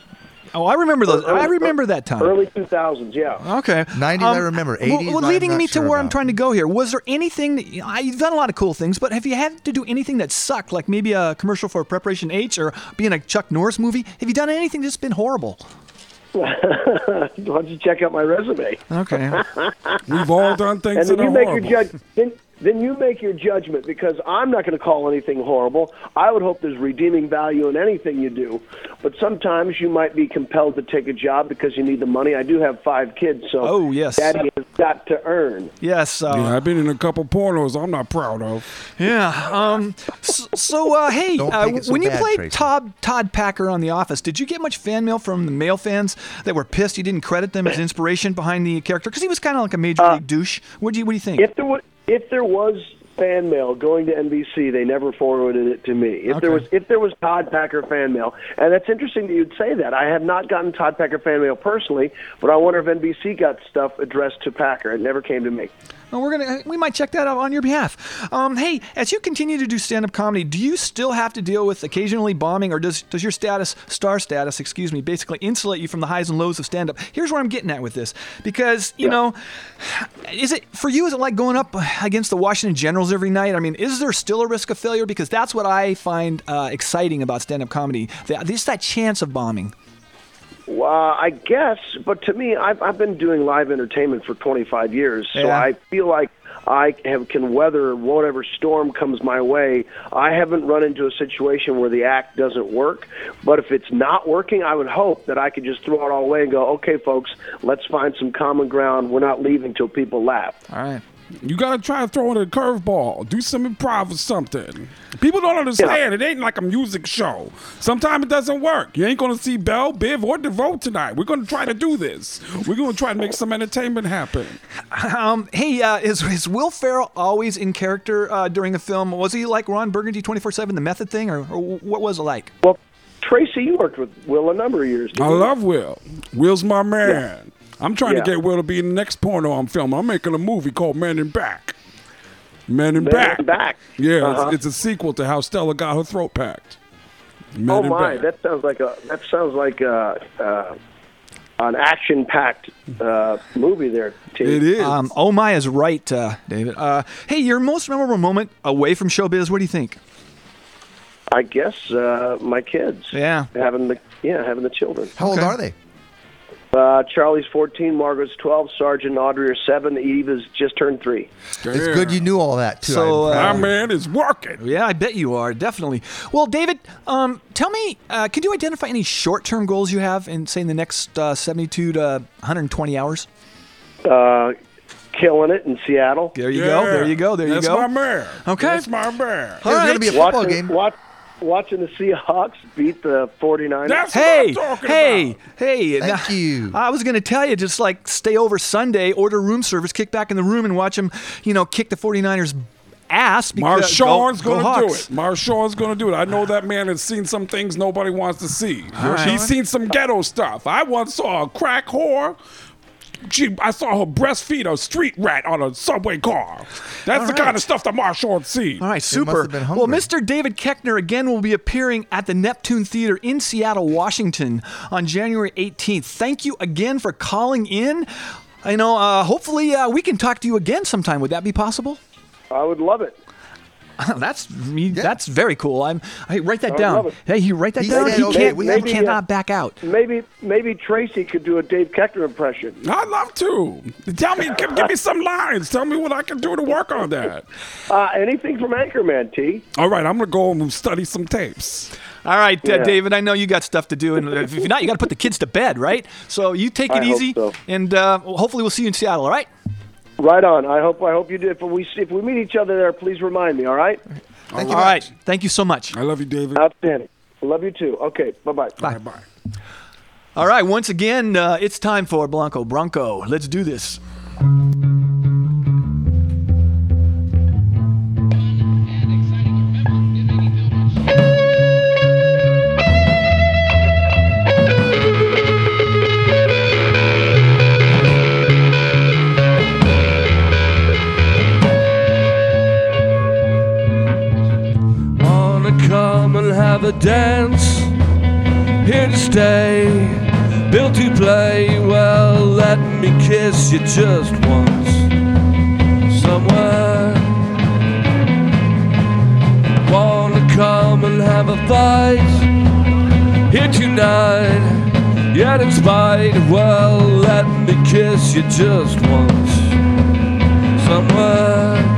Oh, I remember those. I remember that time. Early 2000s, yeah. Okay. 90s, I um, remember. well, 80s, well, I'm leading not me to sure where I'm trying to go here. Was there anything that I, you've done a lot of cool things, but have you had to do anything that sucked, like maybe a commercial for Preparation H or being a Chuck Norris movie? Have you done anything that's been horrible? Why don't you check out my resume? Okay. We've all done and things then that you are make horrible. your judge. Then, then you make your judgment because I'm not going to call anything horrible. I would hope there's redeeming value in anything you do, but sometimes you might be compelled to take a job because you need the money. I do have five kids, so Oh, yes. daddy has got to earn. Yes. Uh, yeah, I've been in a couple pornos I'm not proud of. Yeah. Um. So, so uh, hey, uh, so when you bad, played Tracy. Todd Todd Packer on The Office, did you get much fan mail from the male fans that were pissed you didn't credit them as inspiration behind the character? Because he was kind of like a major league douche. What do you What do you think? If there was, if there was fan mail going to NBC, they never forwarded it to me. If there was, if there was Todd Packer fan mail, and that's interesting that you'd say that. I have not gotten Todd Packer fan mail personally, but I wonder if NBC got stuff addressed to Packer. It never came to me. Well, we're gonna we might check that out on your behalf. Um, hey, as you continue to do stand-up comedy, do you still have to deal with occasionally bombing, or does does your status, star status, excuse me, basically insulate you from the highs and lows of stand-up? Here's where I'm getting at with this, because you know, is it for you? Is it like going up against the Washington Generals every night? I mean, is there still a risk of failure? Because that's what I find uh, exciting about stand-up comedy. That, just that chance of bombing. Well, I guess, but to me, I've, I've been doing live entertainment for 25 years, so Yeah. I feel like I have, can weather whatever storm comes my way. I haven't run into a situation where the act doesn't work, but if it's not working, I would hope that I could just throw it all away and go, okay, folks, let's find some common ground. We're not leaving till people laugh. All right. You gotta try to throw in a curveball. Do some improv or something. People don't understand. It ain't like a music show. Sometimes it doesn't work. You ain't gonna see Bell, Biv, or DeVoe tonight. We're gonna try to do this. We're gonna try to make some entertainment happen. Um, hey, uh, is, is Will Ferrell always in character uh, during the film? Was he like Ron Burgundy 24 7, the method thing, or, or what was it like? Well, Tracy, you worked with Will a number of years. I love Will. Will's my man. I'm trying Yeah. to get Will to be in the next porno I'm filming. I'm making a movie called Men in Back. Men in Men Back. in Back. Yeah, Uh-huh. it's, it's a sequel to how Stella got her throat packed. Men oh in my, Back. that sounds like a that sounds like a, uh, an action-packed uh, movie there. T. It is. Um, oh my is right, uh, David. Uh, hey, your most memorable moment away from showbiz. What do you think? I guess uh, my kids. Yeah. Having the yeah having the children. How old are they? Uh, Charlie's 14, Margaret's 12, Sergeant and Audrey are 7, Eve has just turned 3. It's good you knew all that too. So, I'm uh, proud. man is working. Yeah, I bet you are definitely. Well, David, um, tell me, uh, can you identify any short-term goals you have in, say, in the next uh, 72 to 120 hours? Uh, killing it in Seattle. There you go. There you go. There That's you go. That's my man. Okay. That's my man. All right. watching, Watch, watching the Seahawks beat the 49ers. hey, hey, hey! Thank you. I was going to tell you, just like stay over Sunday, order room service, kick back in the room, and watch them, you know, kick the 49ers ass. Marshawn's go- go gonna do it. Marshawn's gonna do it. I know that man has seen some things nobody wants to see. All right. He's seen some ghetto stuff. I once saw a crack whore. She, I saw her breastfeed a street rat on a subway car. That's All the right. kind of stuff that Marshawn's seen. All right, super. Well, Mr. David Koechner again will be appearing at the Neptune Theater in Seattle, Washington on January 18th. Thank you again for calling in. I know, uh, hopefully, uh, we can talk to you again sometime. Would that be possible? I would love it. that's me. That's very cool. I'm. I write that I down. Hey, you write that He down. said He okay. can't. Maybe, he cannot uh, back out. Maybe maybe Tracy could do a Dave Koechner impression. I'd love to. Tell me, give, give me some lines. Tell me what I can do to work on that. Uh, anything from Anchorman, T. All right, I'm gonna go and study some tapes. All right, uh, David. I know you got stuff to do, and if you're not, you got to put the kids to bed, right? So you take it I hope easy, so. and uh, hopefully we'll see you in Seattle. All right. Right on. I hope I hope you do. If we if we meet each other there, please remind me. All right. All right. Thank you so much. I love you, David. Outstanding. Love you too. Okay. Bye bye. Bye bye. All right. Once again, uh, it's time for Blanco Bronco. Let's do this. Have a dance? Here to stay, built to play. Well, let me kiss you just once. Somewhere. Wanna come and have a fight? Here tonight. Yet in spite, well, let me kiss you just once. Somewhere.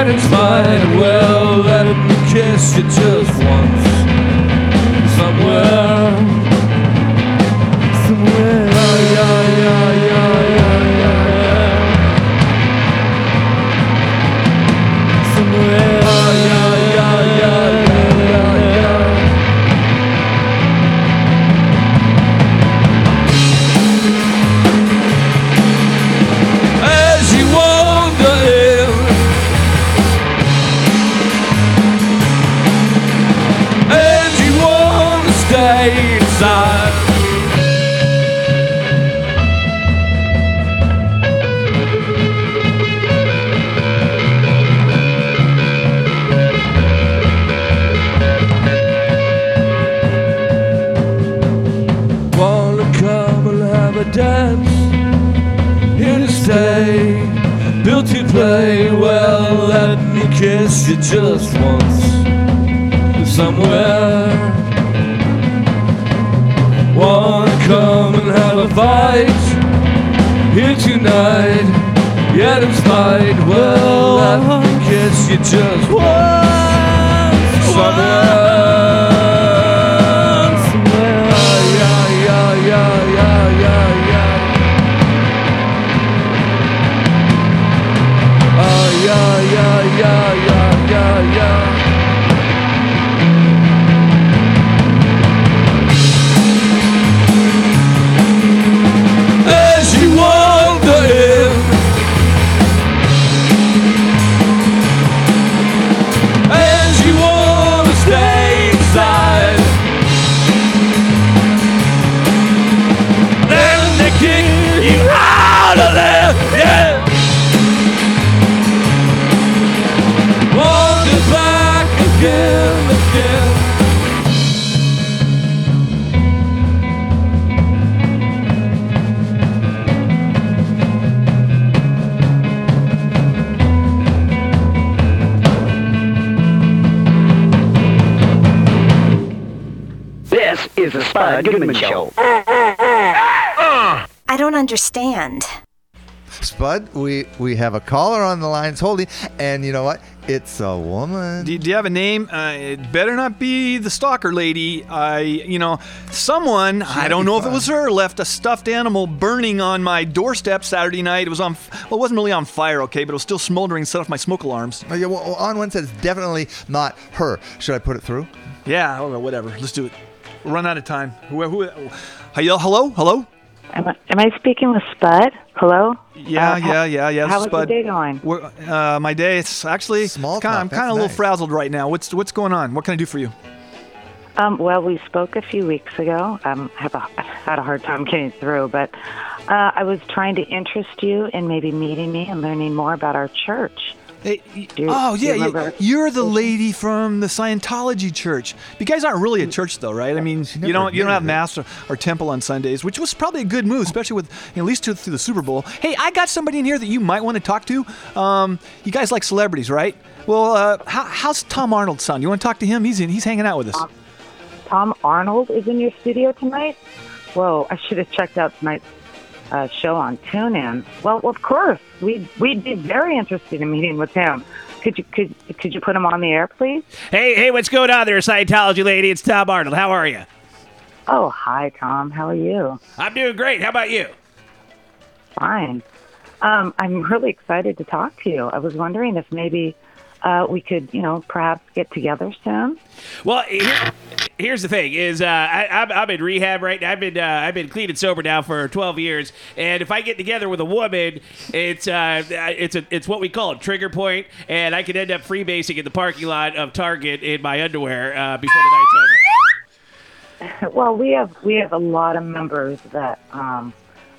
Yet it's fine. Well, let me kiss you just once. We we have a caller on the lines holding, and you know what? It's a woman. Do, do you have a name? Uh, it better not be the stalker lady. I, you know, someone, I don't know if it was her, left a stuffed animal burning on my doorstep Saturday night. It was on, well, it wasn't really on fire, okay, but it was still smoldering, set off my smoke alarms. Oh, yeah, well, on one says definitely not her. Should I put it through? Yeah, okay, whatever. Let's do it. We'll run out of time. Who, who, hello, hello? Am I, am I speaking with Spud? Hello? Yeah, Uh, yeah, yeah, yeah. How this was is Bud. your day going? We're, uh, my day, it's actually Small kinda, I'm kind of a little nice. frazzled right now. What's what's going on? What can I do for you? Um, well, we spoke a few weeks ago. Um, have a, I had a hard time getting through, but uh, I was trying to interest you in maybe meeting me and learning more about our church. Hey, you- oh do you yeah, yeah, you're the lady from the Scientology church. You guys aren't really a church though, right? I mean, you don't you don't have mass or, or temple on Sundays, which was probably a good move, especially with you know, at least to, through the Super Bowl. Hey, I got somebody in here that you might want to talk to. Um, you guys like celebrities, right? Well, uh, how, how's Tom Arnold's son? You want to talk to him? He's in, he's hanging out with us. Tom Arnold is in your studio tonight? Whoa, I should have checked out tonight's uh, show on TuneIn. Well, of course, we'd, we'd be very interested in meeting with him. Could you could could you put him on the air, please? Hey, hey, what's going on there, Scientology lady? It's Tom Arnold. How are you? Oh, hi, Tom. How are you? I'm doing great. How about you? Fine. Um, I'm really excited to talk to you. I was wondering if maybe uh, we could, you know, perhaps get together soon. Well, here, here's the thing: is uh, I, I'm, I'm in rehab right now. I've been uh, I've been clean and sober now for 12 years, and if I get together with a woman, it's uh, it's a it's what we call a trigger point, and I could end up freebasing in the parking lot of Target in my underwear uh, before the night's over. well, we have we have a lot of members that um,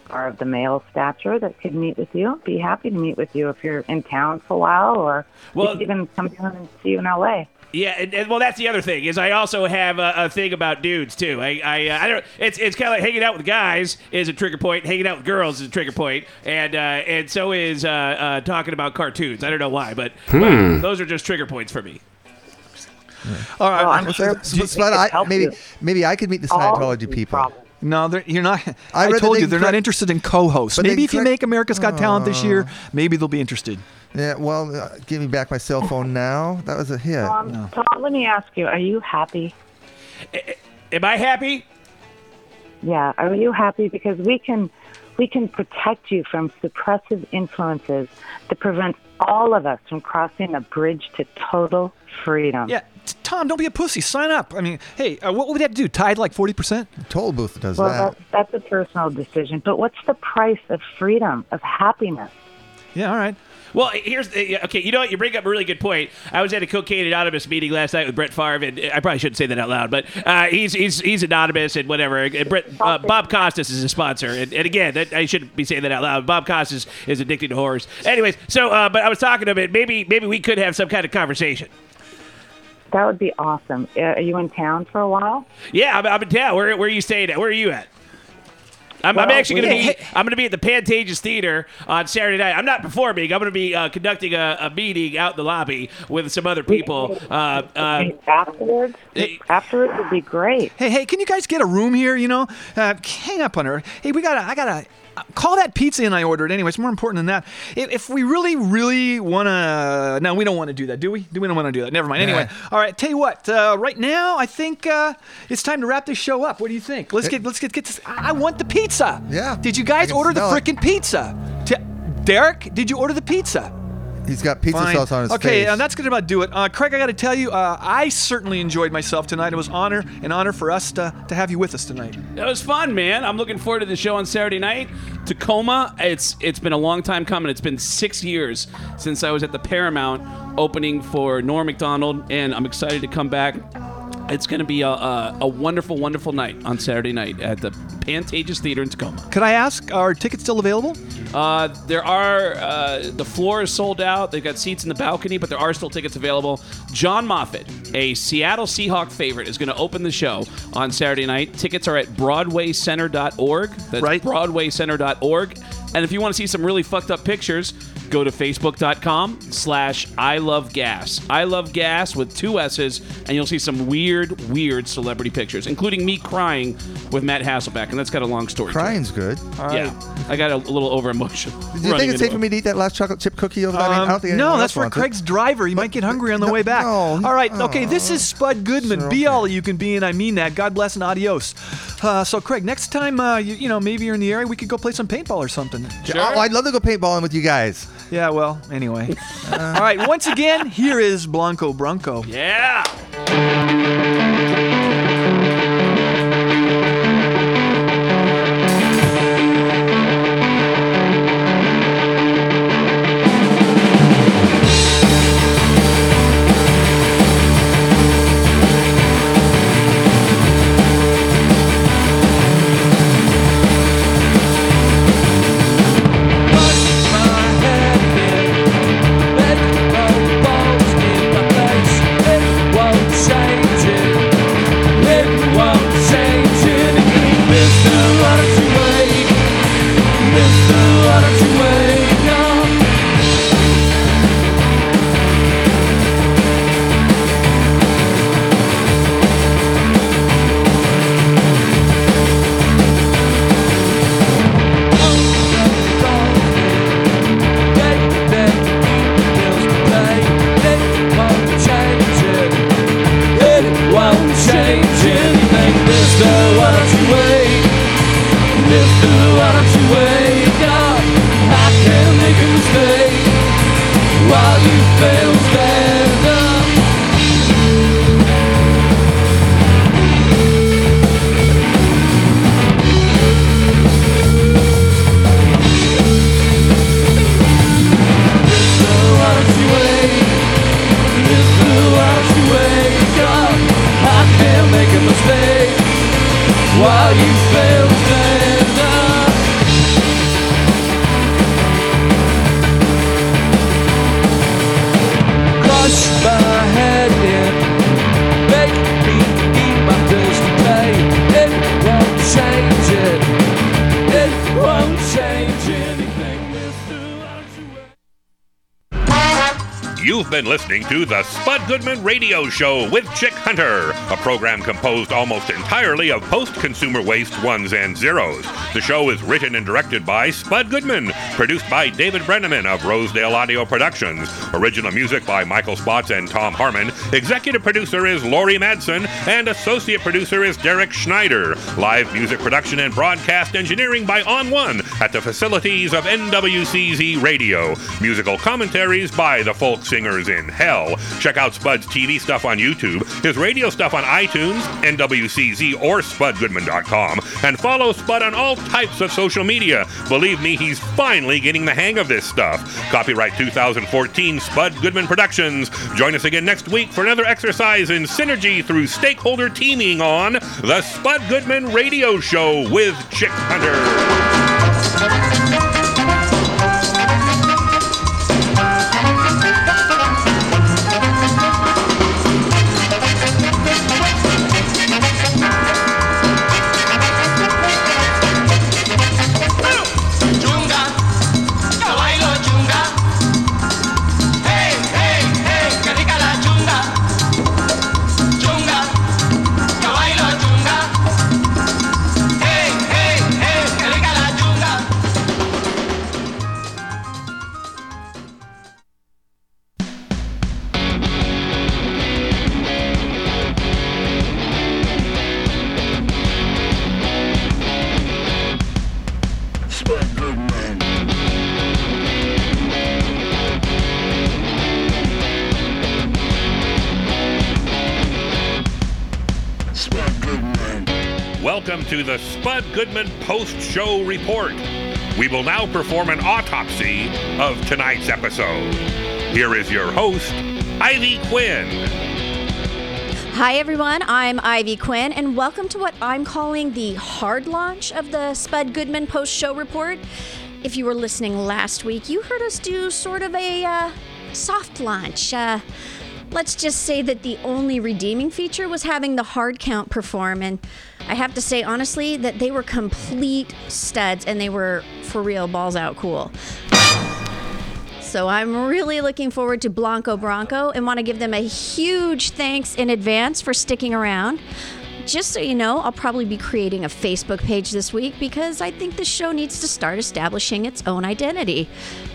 are of the male stature that could meet with you. Be happy to meet with you if you're in town for a while, or Well- even come down and see you in LA. Yeah, and, and well, that's the other thing is I also have a, a thing about dudes too. I I, uh, I don't. It's it's kind of like hanging out with guys is a trigger point. Hanging out with girls is a trigger point, and uh, and so is uh, uh, talking about cartoons. I don't know why, but, but Hmm. those are just trigger points for me. All right, Well, I'm well, sure so- we so- could I, help maybe you. maybe I could meet the All Scientology people. No, they're- you're not. I I, told you they're crack- not interested in co-hosts. But they Maybe if you make America's Got Talent this year, maybe they'll be interested. Yeah, well, uh, give me back my cell phone now. That was a hit. Um, Tom, let me ask you: Are you happy? Am I happy? Yeah, are you happy? Because we can we can protect you from suppressive influences that prevent all of us from crossing a bridge to total freedom. Yeah, t- Tom, don't be a pussy. Sign up. I mean, hey, uh, what would we have to do? Tide like forty percent? Toll booth does Well, that, that's a personal decision. But what's the price of freedom, of happiness? Yeah, all right. Well, here's okay. You know what? You bring up a really good point. I was at a Cocaine Anonymous meeting last night with Brett Favre, and I probably shouldn't say that out loud, but uh, he's he's he's anonymous and whatever. And Brett, uh, Bob Costas is a sponsor, and, and again, that, I shouldn't be saying that out loud. Bob Costas is addicted to horrors. Anyways, so uh, but I was talking to him, and maybe maybe we could have some kind of conversation. That would be awesome. Uh, are you in town for a while? Yeah, I'm, I'm in town. Where where are you staying at? Where are you at? I'm, I'm actually going to we- be. I'm going to be at the Pantages Theater on Saturday night. I'm not performing. I'm going to be uh, conducting a, a meeting out in the lobby with some other people. Uh, uh, afterwards, afterwards would be great. Hey, hey, can you guys get a room here? You know, uh, hang up on her. Hey, we gotta, I gotta. uh, Call that pizza in I ordered anyway. It's more important than that. If, if we really, really want to, no, we don't want to do that, do we? Do we don't want to do that? Never mind. Anyway, all right. Tell you what. Uh, right now, I think uh, it's time to wrap this show up. What do you think? Let's get, let's get, get this. I I want the pizza. Yeah. Did you guys order the freaking pizza? T- Derek, did you order the pizza? He's got pizza Fine. sauce on his okay, face. Okay, and that's going to about do it. Uh, Craig, I got to tell you, uh, I certainly enjoyed myself tonight. It was honor an honor for us to, to have you with us tonight. That was fun, man. I'm looking forward to the show on Saturday night. Tacoma. It's it's been a long time coming. It's been six years since I was at the Paramount opening for Norm Macdonald, and I'm excited to come back. It's going to be a, a, a wonderful, wonderful night on Saturday night at the Pantages Theater in Tacoma. Could I ask, are tickets still available? Uh, there are uh, the floor is sold out. They've got seats in the balcony, but there are still tickets available. John Moffitt, a Seattle Seahawk favorite, is going to open the show on Saturday night. Tickets are at BroadwayCenter.org. That's right. BroadwayCenter.org. And if you want to see some really fucked up pictures, go to Facebook.com slash I Love Gas. I Love Gas with two S's, and you'll see some weird, weird celebrity pictures, including me crying with Matt Hasselbeck, and that's got a long story. to it. Crying's good. Yeah, I got a little over emotional. Do you think it's safe for me to eat that last chocolate chip cookie over there? I, mean, I don't think Um, no, that's for wants it. Craig's driver. He might get hungry on the way back. all right, okay. This is Spud Goodman. Be all you can be, and I mean that. God bless and adios. Uh, so, Craig, next time, uh, you, you know, maybe you're in the area, we could go play some paintball or something. Oh, I'd love to go paintballing with you guys. Yeah, well, anyway. all right, once again, here is Blanco Bronco. Yeah. Show with Chick Hunter, a program composed almost entirely of post consumer waste ones and zeros. The show is written and directed by Spud Goodman, produced by David Brenneman of Rosedale Audio Productions. Original music by Michael Spots and Tom Harmon. Executive producer is Laurie Madsen, and associate producer is Derek Schneider. Live music production and broadcast engineering by On One at the facilities of NWCZ Radio. Musical commentaries by the folk singers in hell. Check out Spud's TV stuff on YouTube, his radio stuff on iTunes, NWCZ, or SpudGoodman.com, and follow Spud on all types of social media. Believe me, he's finally getting the hang of this stuff. Copyright 2014 Spud Goodman Productions. Join us again next week for another exercise in synergy through stakeholder teaming on the Spud Goodman Radio Show with Chick Hunter. To the Spud Goodman Post Show Report. We will now perform an autopsy of tonight's episode. Here is your host, Ivy Quinn. Hi, everyone. I'm Ivy Quinn, and welcome to what I'm calling the hard launch of the Spud Goodman post show report. If you were listening last week, you heard us do sort of a uh, soft launch. Uh, let's just say that the only redeeming feature was having the hard count perform, and I have to say, honestly, that they were complete studs and they were for real balls out cool. So I'm really looking forward to Blanco Bronco and want to give them a huge thanks in advance for sticking around. Just so you know, I'll probably be creating a Facebook page this week because I think the show needs to start establishing its own identity.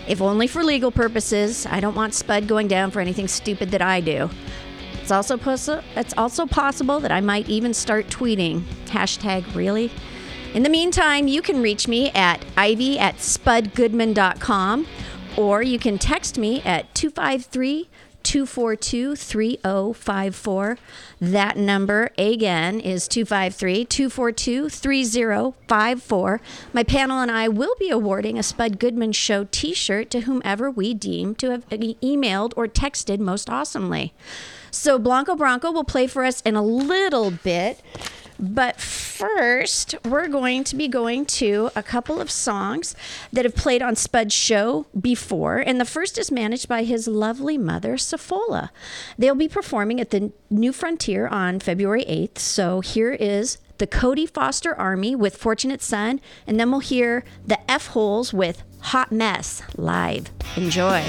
If only for legal purposes, I don't want Spud going down for anything stupid that I do. It's also, possi- it's also possible that I might even start tweeting. Hashtag really. In the meantime, you can reach me at ivy at spudgoodman.com or you can text me at 253 242 3054. That number again is 253 242 3054. My panel and I will be awarding a Spud Goodman Show t shirt to whomever we deem to have emailed or texted most awesomely. So Blanco Bronco will play for us in a little bit. But first, we're going to be going to a couple of songs that have played on Spud's show before. And the first is managed by his lovely mother, Safola. They'll be performing at the New Frontier on February 8th. So here is the Cody Foster Army with Fortunate Son. And then we'll hear the F Holes with Hot Mess live. Enjoy.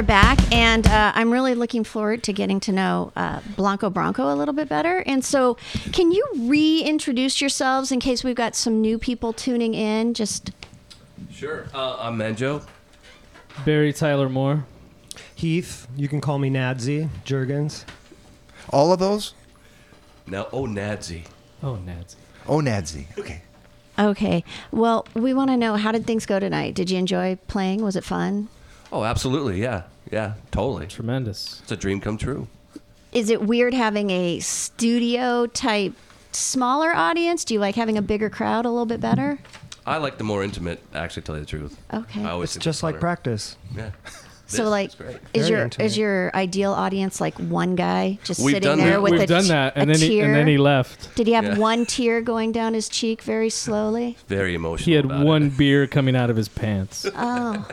We're back, and uh, I'm really looking forward to getting to know uh, Blanco Bronco a little bit better. And so, can you reintroduce yourselves in case we've got some new people tuning in? Just Sure. Uh, I'm Manjo. Barry Tyler Moore. Heath, you can call me Nadsy Jurgens. All of those? Now, oh, Nadsy. Oh, Nadsy. Oh, Nadsy. Okay. okay. Well, we want to know how did things go tonight? Did you enjoy playing? Was it fun? Oh, absolutely. Yeah. Yeah, totally. Tremendous. It's a dream come true. Is it weird having a studio type smaller audience? Do you like having a bigger crowd a little bit better? I like the more intimate, actually, tell you the truth. Okay. I always It's think just like funner. practice. Yeah. So This like, is great. is Very your intimate. is your ideal audience like one guy just We've sitting done there that. with We've a, done t- that, and a then he, and then he left. Did he have Yeah. one tear going down his cheek very slowly? very emotional. He had about one It. beer coming out of his pants. Oh,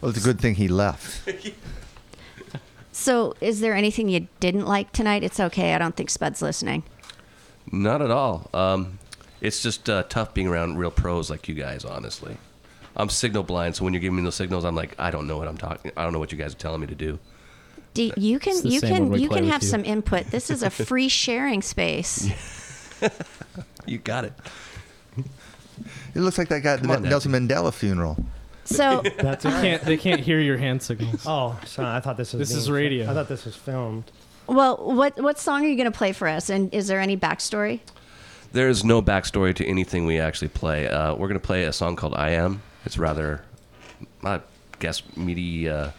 Well, it's a good thing he left. so is there anything you didn't like tonight? It's okay. I don't think Spud's listening. Not at all. Um, it's just uh, tough being around real pros like you guys. Honestly, I'm signal blind, so when you're giving me those signals, I'm like, I don't know what I'm talking. I don't know what you guys are telling me to do. Do, you can the you same when can we you play can with have you. some input. This is a free sharing space. You got it. It looks like that guy at the on, Nelson Mandela funeral. So That's They can't, they can't hear your hand signals. Oh, sorry. I thought this was This is being- radio. I thought this was filmed. well, what what song are you going to play for us? And is there any backstory? There is no backstory to anything we actually play. Uh, we're gonna play a song called "I Am." It's rather, I guess, midi, uh,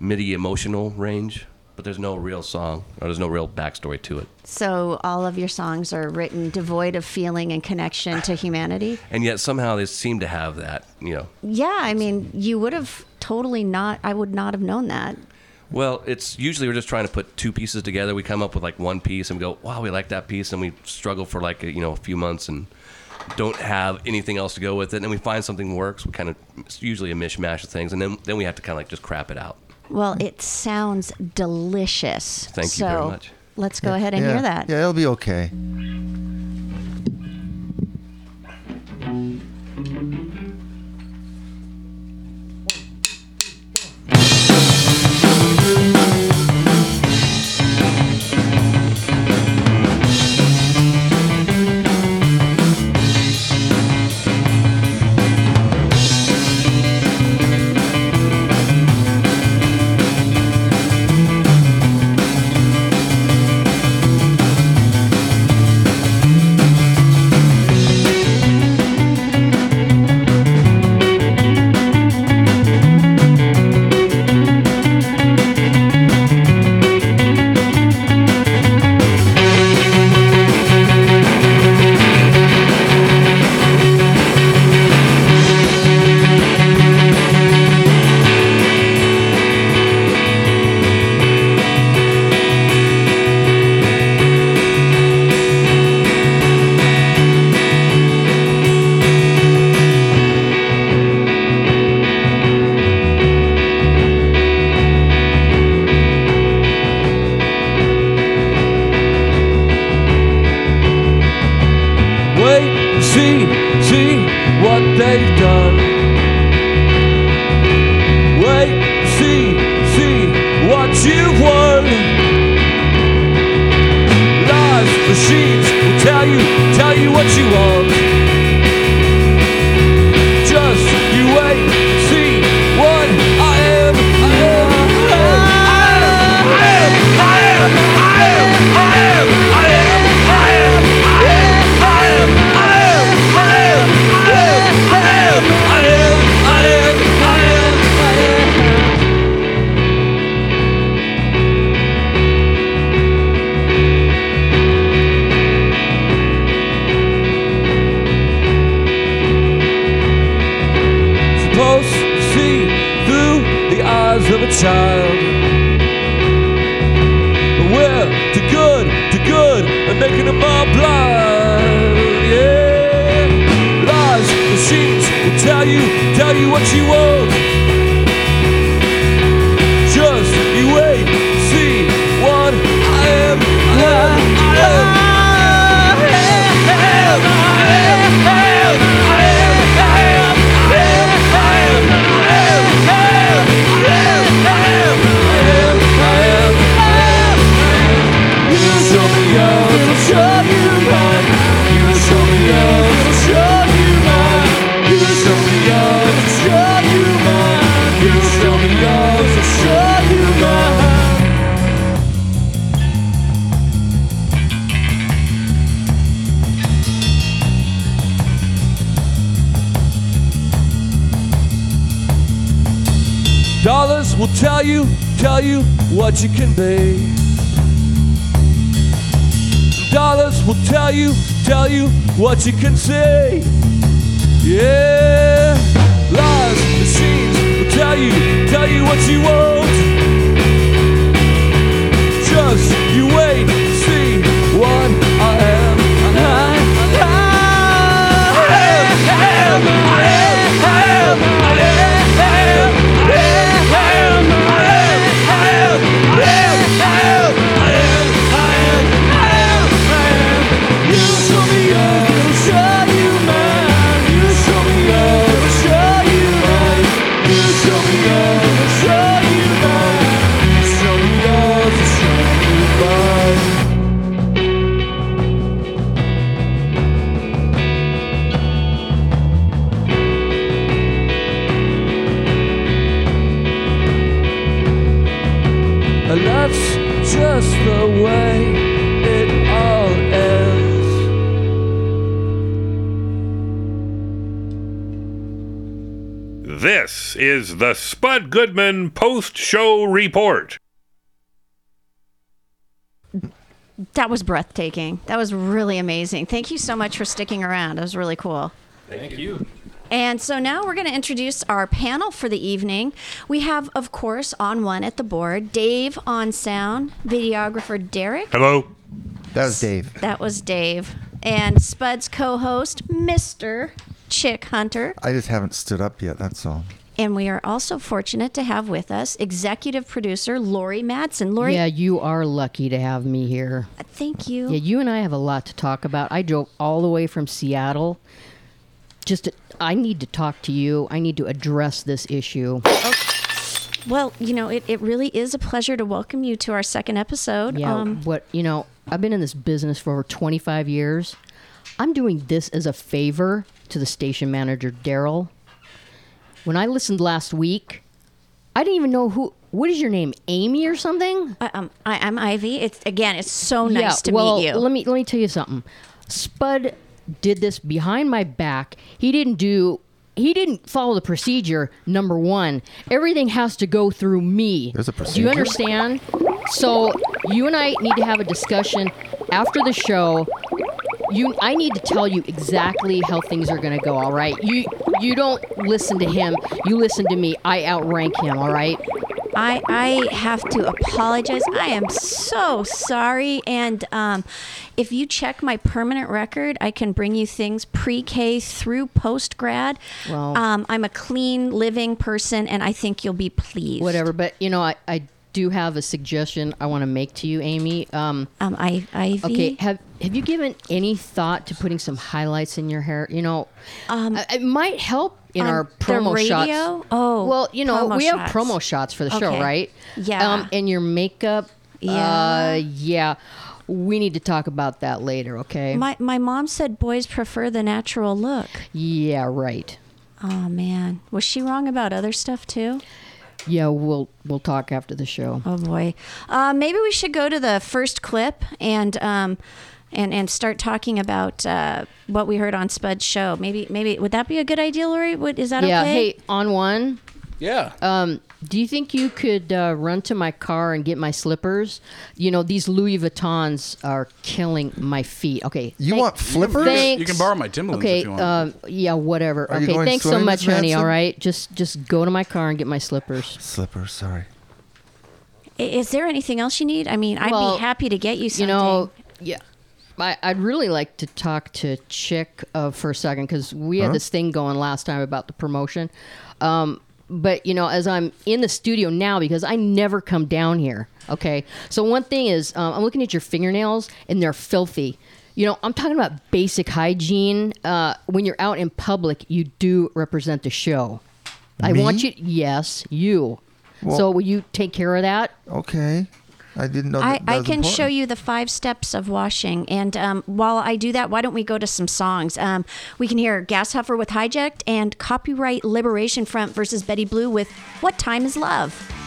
midi emotional range, but there's no real song or there's no real backstory to it. So all of your songs are written devoid of feeling and connection to humanity. And yet somehow they seem to have that. You know, Yeah, I mean, you would have totally not. I would not have known that. Well, it's usually we're just trying to put two pieces together. We come up with like one piece and we go, "Wow, we like that piece," and we struggle for like a, you know a few months and don't have anything else to go with it. And then we find something works. We kind of it's usually a mishmash of things, and then then we have to kind of like just crap it out. Well, it sounds delicious. Thank you so very much. Let's go ahead and yeah. hear that. Yeah, it'll be okay. That was breathtaking. That was really amazing. Thank you so much for sticking around. That was really cool. Thank you. And so now we're going to introduce our panel for the evening. We have, of course, on one at the board, Dave on sound, videographer Derek. Hello. That was Dave. That was Dave. And Spud's co host, Mr. Chick Hunter. I just haven't stood up yet. That's all. And we are also fortunate to have with us executive producer Lori Madsen. Lori, Yeah, you are lucky to have me here. thank you. Yeah, you and I have a lot to talk about. I drove all the way from Seattle. Just, to, I need to talk to you. I need to address this issue. Well, you know, it, it really is a pleasure to welcome you to our second episode. Yeah, Um, what you know, I've been in this business for over 25 years. I'm doing this as a favor to the station manager, Daryl. When I listened last week, I didn't even know who. What is your name, Amy or something? I, um, I, I'm Ivy. It's again, it's so nice yeah, to well, meet you. Let me let me tell you something. Spud did this behind my back. He didn't do. He didn't follow the procedure. Number one, everything has to go through me. There's a procedure. Do you understand? So you and I need to have a discussion after the show. You, I need to tell you exactly how things are going to go. All right. You, you don't listen to him. You listen to me. I outrank him. All right. I, I have to apologize. I am so sorry. And um, if you check my permanent record, I can bring you things pre K through post grad. Well- um, I'm a clean living person, and I think you'll be pleased. Whatever. But you know, I, I do have a suggestion I want to make to you, Amy. Um, um, I, Ivy. Okay, have have you given any thought to putting some highlights in your hair? You know, um, it might help in on our promo shots. Oh, well, you know, we have promo shots for the show, right? Yeah. Um, and your makeup. Yeah. Uh, yeah. We need to talk about that later, okay? My my mom said boys prefer the natural look. yeah, right. Oh man, was she wrong about other stuff too? Yeah, we'll we'll talk after the show. Oh boy, uh, maybe we should go to the first clip and um, and and start talking about uh, what we heard on Spud's show. Maybe maybe would that be a good idea, Lori? Would, is that yeah. okay? Hey, on one. Yeah. Um, do you think you could uh, run to my car and get my slippers? You know, these Louis Vuittons are killing my feet. Okay. You thank- want flippers? Thanks. You can borrow my Timberlands Okay. if you want. Um, yeah, whatever. Are you okay. going Thanks so swimming, much, Miss honey. All Manson? right. Just just go to my car and get my slippers. Slippers, sorry. I- Is there anything else you need? I mean, I'd Well, be happy to get you something. You know, yeah. I, I'd really like to talk to Chick uh, for a second because we had this thing going last time about the promotion. Um, but you know, as I'm in the studio now because I never come down here. Okay, so one thing is um, I'm looking at your fingernails and they're filthy. You know, I'm talking about basic hygiene. Uh, when you're out in public, you do represent the show. I want you. Yes, you. Well- so will you take care of that? Okay. I didn't know I, that, that I can show you the five steps of washing. And um, while I do that, why don't we go to some songs? Um, we can hear Gas Huffer with Hijacked and Copyright Liberation Front versus Betty Blue with What Time is Love?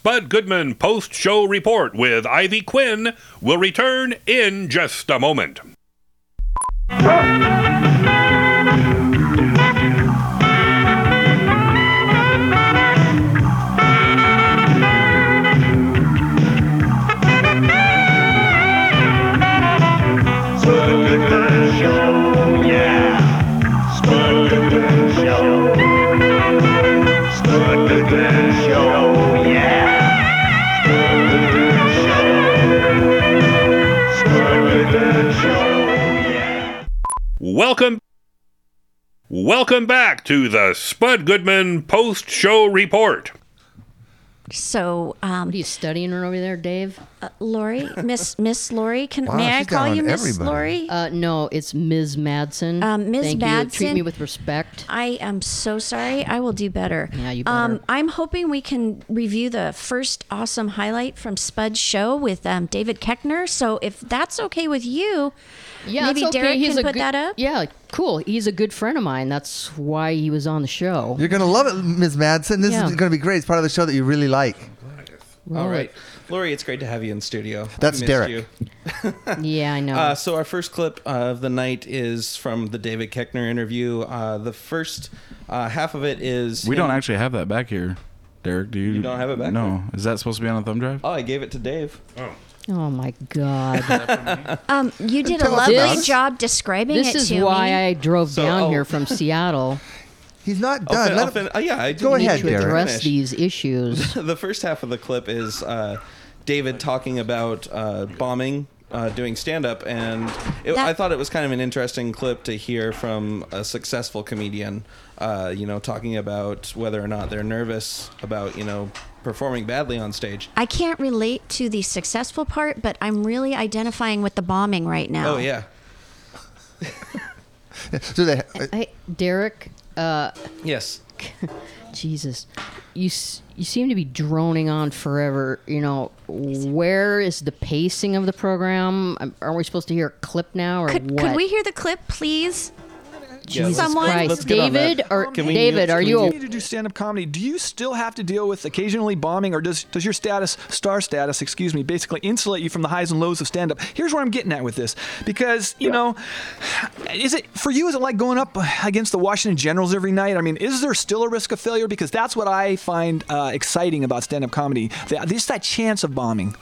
Spud Goodman post show report with Ivy Quinn will return in just a moment. Welcome back to the Spud Goodman post show report. So, um, what are you studying her over there, Dave? Uh, Lori, Miss Miss Lori, can Wow, may I she's call down you Miss everybody. Lori? Uh, no, it's Ms. Madsen. Um, Ms. Thank You. Treat Madsen? me with respect. I am so sorry. I will do better. Yeah, you Um, better. I'm hoping we can review the first awesome highlight from Spud's show with um, David Koechner. So if that's okay with you, Yeah, maybe it's okay. Derek He's can a put good- that up. Yeah, cool. He's a good friend of mine. That's why he was on the show. You're gonna love it, Ms. Madsen. This Yeah. is gonna be great. It's part of the show that you really like. All right. Lori, it's great to have you in studio. That's We Derek. you. yeah, I know. Uh, so our first clip of the night is from the David Koechner interview. Uh, the first uh, half of it is We don't actually have that back here. Derek, do you? You don't have it back No. Is that supposed to be on a thumb drive? Oh, I gave it to Dave. Oh. Oh my God. Um, you did a Tell us lovely about it. job describing this it is to why me. I drove So, down oh. here from Seattle. He's not done. fin- Let I'll him- fin- uh, yeah, I Go didn't ahead, need to Derek. address finish. these issues. the first half of the clip is uh, David talking about uh, bombing, uh, doing stand up, and it, That- I thought it was kind of an interesting clip to hear from a successful comedian, uh, you know, talking about whether or not they're nervous about, you know, performing badly on stage. I can't relate to the successful part, but I'm really identifying with the bombing right now. Oh, yeah. so they, Hey, Derek. Uh, yes. Jesus, you s- you seem to be droning on forever. You know, where is the pacing of the program? Um, Are we supposed to hear a clip now, or Could, what? could we hear the clip, please? Jesus Someone? Christ, Let's get on that. David or Can we- David, can are we you? continue to do stand-up comedy? Do you still have to deal with occasionally bombing, or does does your status, star status, excuse me, basically insulate you from the highs and lows of stand-up? Here's where I'm getting at with this, because you know, is it for you? Is it like going up against the Washington Generals every night? I mean, is there still a risk of failure? Because that's what I find uh, exciting about stand-up comedy. That, just that chance of bombing.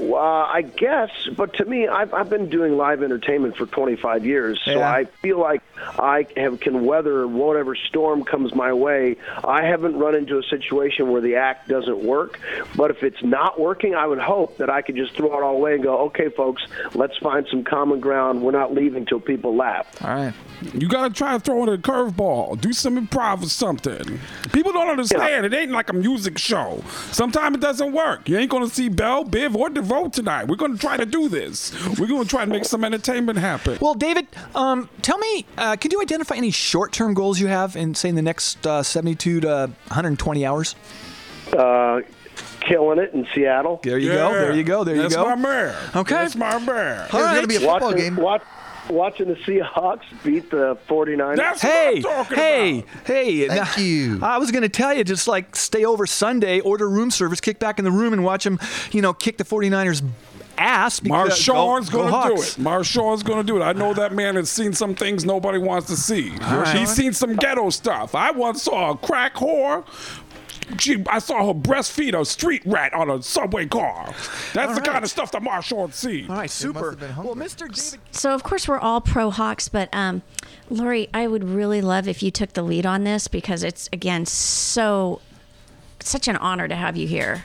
Uh, I guess, but to me, I've, I've been doing live entertainment for 25 years, so Yeah. I feel like I have, can weather whatever storm comes my way. I haven't run into a situation where the act doesn't work, but if it's not working, I would hope that I could just throw it all away and go, okay, folks, let's find some common ground. We're not leaving till people laugh. All right. You gotta try to throw in a curveball. Do some improv or something. People don't understand. It ain't like a music show. Sometimes it doesn't work. You ain't gonna see Bell, Biv, or DeVoe tonight. We're gonna try to do this. We're gonna try to make some entertainment happen. Well, David, um, tell me, uh, can you identify any short-term goals you have in, say, in the next uh, 72 to 120 hours? Uh, killing it in Seattle. There you go. There you go. There That's you go. That's my man. Okay. That's my man. All right. watching, Watch, watching the Seahawks beat the 49ers. hey, hey, hey! Thank you. I was going to tell you, just like stay over Sunday, order room service, kick back in the room, and watch them, you know, kick the 49ers ass. because- Marshawn's go- go gonna do it. Marshawn's gonna do it. I know that man has seen some things nobody wants to see. right. He's seen some ghetto stuff. I once saw a crack whore. She, I saw her breastfeed a street rat on a subway car. That's the kind of stuff that Marshawn's seen. All right, super. Well, Mr. David. So of course we're all pro Hawks, but um, Lori, I would really love if you took the lead on this because it's again so such an honor to have you here.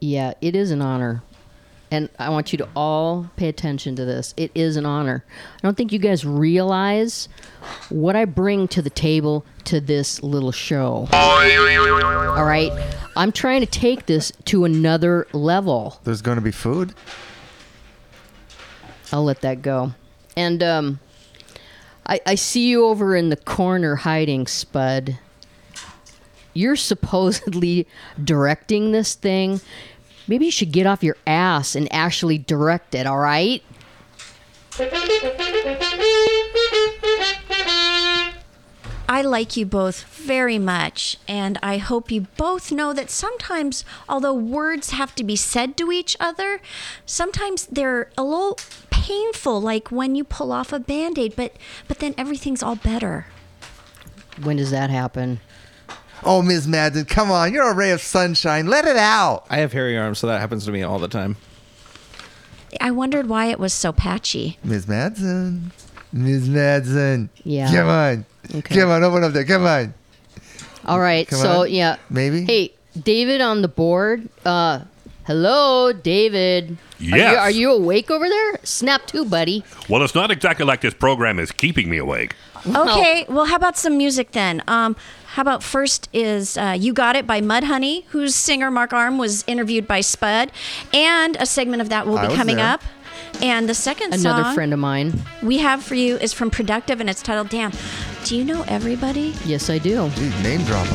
Yeah, it is an honor. And I want you to all pay attention to this. It is an honor. I don't think you guys realize what I bring to the table to this little show. All right? I'm trying to take this to another level. There's going to be food. I'll let that go. And um, I, I see you over in the corner hiding, Spud. You're supposedly directing this thing. Maybe you should get off your ass and actually direct it, all right? I like you both very much, and I hope you both know that sometimes, although words have to be said to each other, sometimes they're a little painful, like when you pull off a band aid, but, but then everything's all better. When does that happen? Oh, Ms. Madsen, come on. You're a ray of sunshine. Let it out. I have hairy arms, so that happens to me all the time. I wondered why it was so patchy. Ms. Madsen. Ms. Madsen. Yeah. Come on. Okay. Come on, open up there. Come on. All right. Come so on. yeah. Maybe? Hey, David on the board. Uh, hello, David. Are you, Yes. are you awake over there? Snap two, buddy. Well, it's not exactly like this program is keeping me awake. Okay, well, how about some music then? Um, how about first is uh, You Got It by Mudhoney, whose singer Mark Arm was interviewed by Spud, and a segment of that will I be coming there. up. And the second Another song friend of mine. we have for you is from Productive, and it's titled "Damn." Do you know everybody? Yes, I do. Dude, name drop.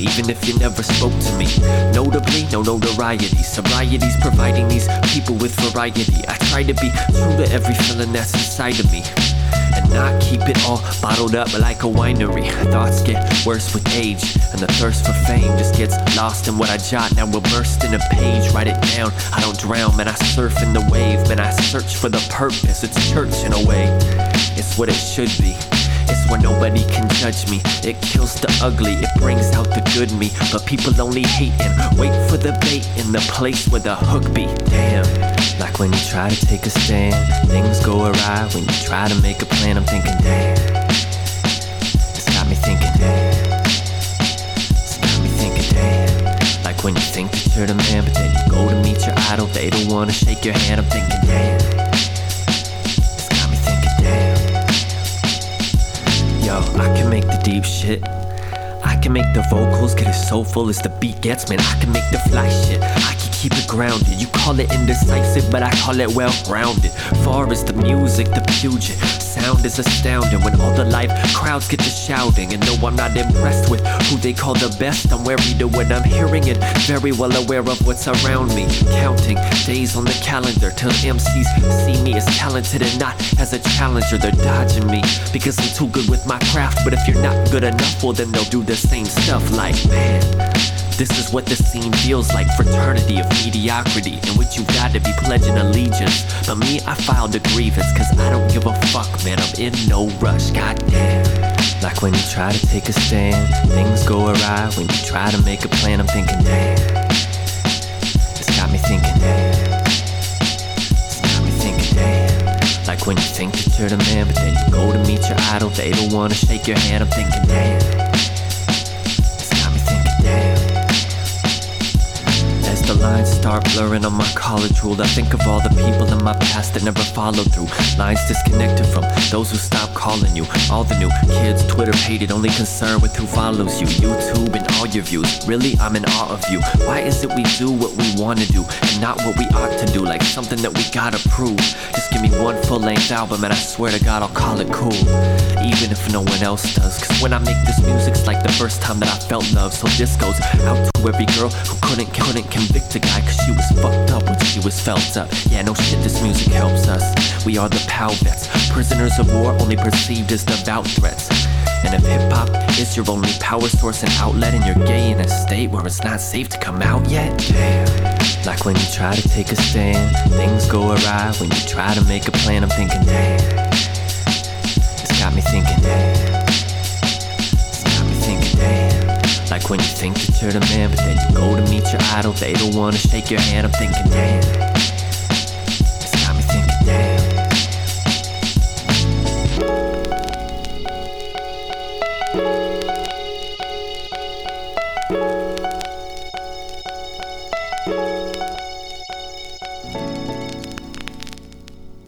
Even if you never spoke to me. Notably, no notoriety. Sobriety's providing these people with variety. I try to be true to every feeling that's inside of me. And not keep it all bottled up like a winery. Thoughts get worse with age, and the thirst for fame just gets lost in what I jot. Now immersed in a page, write it down. I don't drown, man. I surf in the wave, man. I search for the purpose. It's church in a way. It's what it should be. It's where nobody can judge me. It kills the ugly, it brings out the good me. But people only hate and wait for the bait in the place where the hook be. Damn. Like when you try to take a stand, things go awry. When you try to make a plan, I'm thinking, damn. It's got me thinking, damn. It's got me thinking, damn. Like when you think that you're the man, but then you go to meet your idol, they don't wanna shake your hand. I'm thinking, damn. It's got me thinking, damn. Yo, I can make the deep shit. I can make the vocals get as soulful as the beat gets, man. I can make the fly shit. I can keep it grounded. You call it indecisive, but I call it well grounded. Far as the music, the Puget sound is astounding when all the live crowds get to shouting. And though I'm not impressed with who they call the best, I'm wary to what I'm hearing it, very well aware of what's around me. Counting days on the calendar till MCs see me as talented and not as a challenger. They're dodging me because I'm too good with my craft. But if you're not good enough, well, then they'll do the same stuff like, man. This is what the scene feels like fraternity of mediocrity, in which you got to be pledging allegiance. But me, I filed a grievance, cause I don't give a fuck, man. I'm in no rush, goddamn. Like when you try to take a stand, things go awry. When you try to make a plan, I'm thinking, damn. It's got me thinking, damn. It's got me thinking, damn. Like when you think that you're the man, but then you go to meet your idol, they don't wanna shake your hand. I'm thinking, damn. The lines start blurring on my college rule, I think of all the people in my past that never followed through. Lines disconnected from those who stopped calling you. All the new kids, Twitter hated, only concerned with who follows you. YouTube and all your views. Really, I'm in awe of you. Why is it we do what we wanna do and not what we ought to do? Like something that we gotta prove. Just give me one full length album and I swear to God I'll call it cool. Even if no one else does. Cause when I make this music, it's like the first time that I felt love. So this goes out every girl who couldn't couldn't convict a guy cause she was fucked up when she was felt up. Yeah, no shit, this music helps us. We are the POW vets, prisoners of war only perceived as devout threats. And if hip hop is your only power source and outlet, and you're gay in a state where it's not safe to come out yet, damn. Like when you try to take a stand, things go awry. When you try to make a plan, I'm thinking, damn. It's got me thinking, damn. Like when you think that you're the man, but then you go to meet your idol, they don't wanna shake your hand. I'm thinking, damn. Thinking, damn.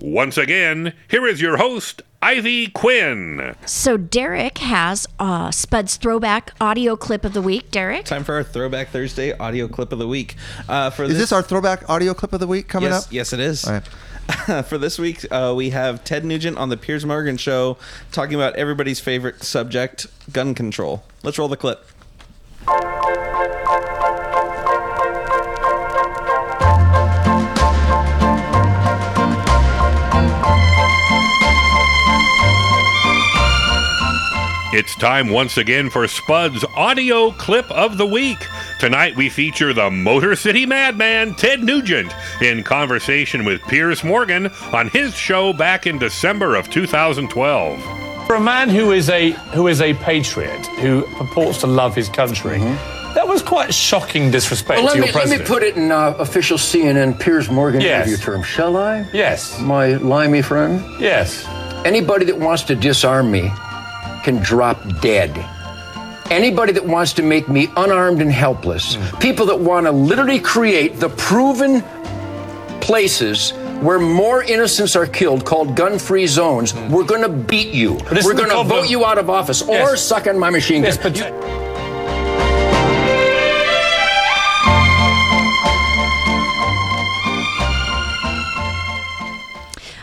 Once again, here is your host, Ivy Quinn. So Derek has uh, Spud's throwback audio clip of the week. Derek, Time for our Throwback Thursday audio clip of the week. Uh, for Is this our throwback audio clip of the week coming yes, up? Yes, it is. All right. for this week, uh, we have Ted Nugent on the Piers Morgan Show talking about everybody's favorite subject, gun control. Let's roll the clip. It's time once again for Spud's audio clip of the week. Tonight we feature the Motor City Madman, Ted Nugent, in conversation with Piers Morgan on his show back in December of 2012. For a man who is a who is a patriot, who purports to love his country, that was quite shocking disrespect Well, let, to your me, let me put it in uh, official CNN Piers Morgan Yes. interview terms, shall I? Yes. My limey friend? Yes. Anybody that wants to disarm me can drop dead. Anybody that wants to make me unarmed and helpless, Hmm. people that want to literally create the proven places where more innocents are killed, called gun free zones, we're going to beat you. This We're going to vote you out of office or suck on my machine gun. Yes, but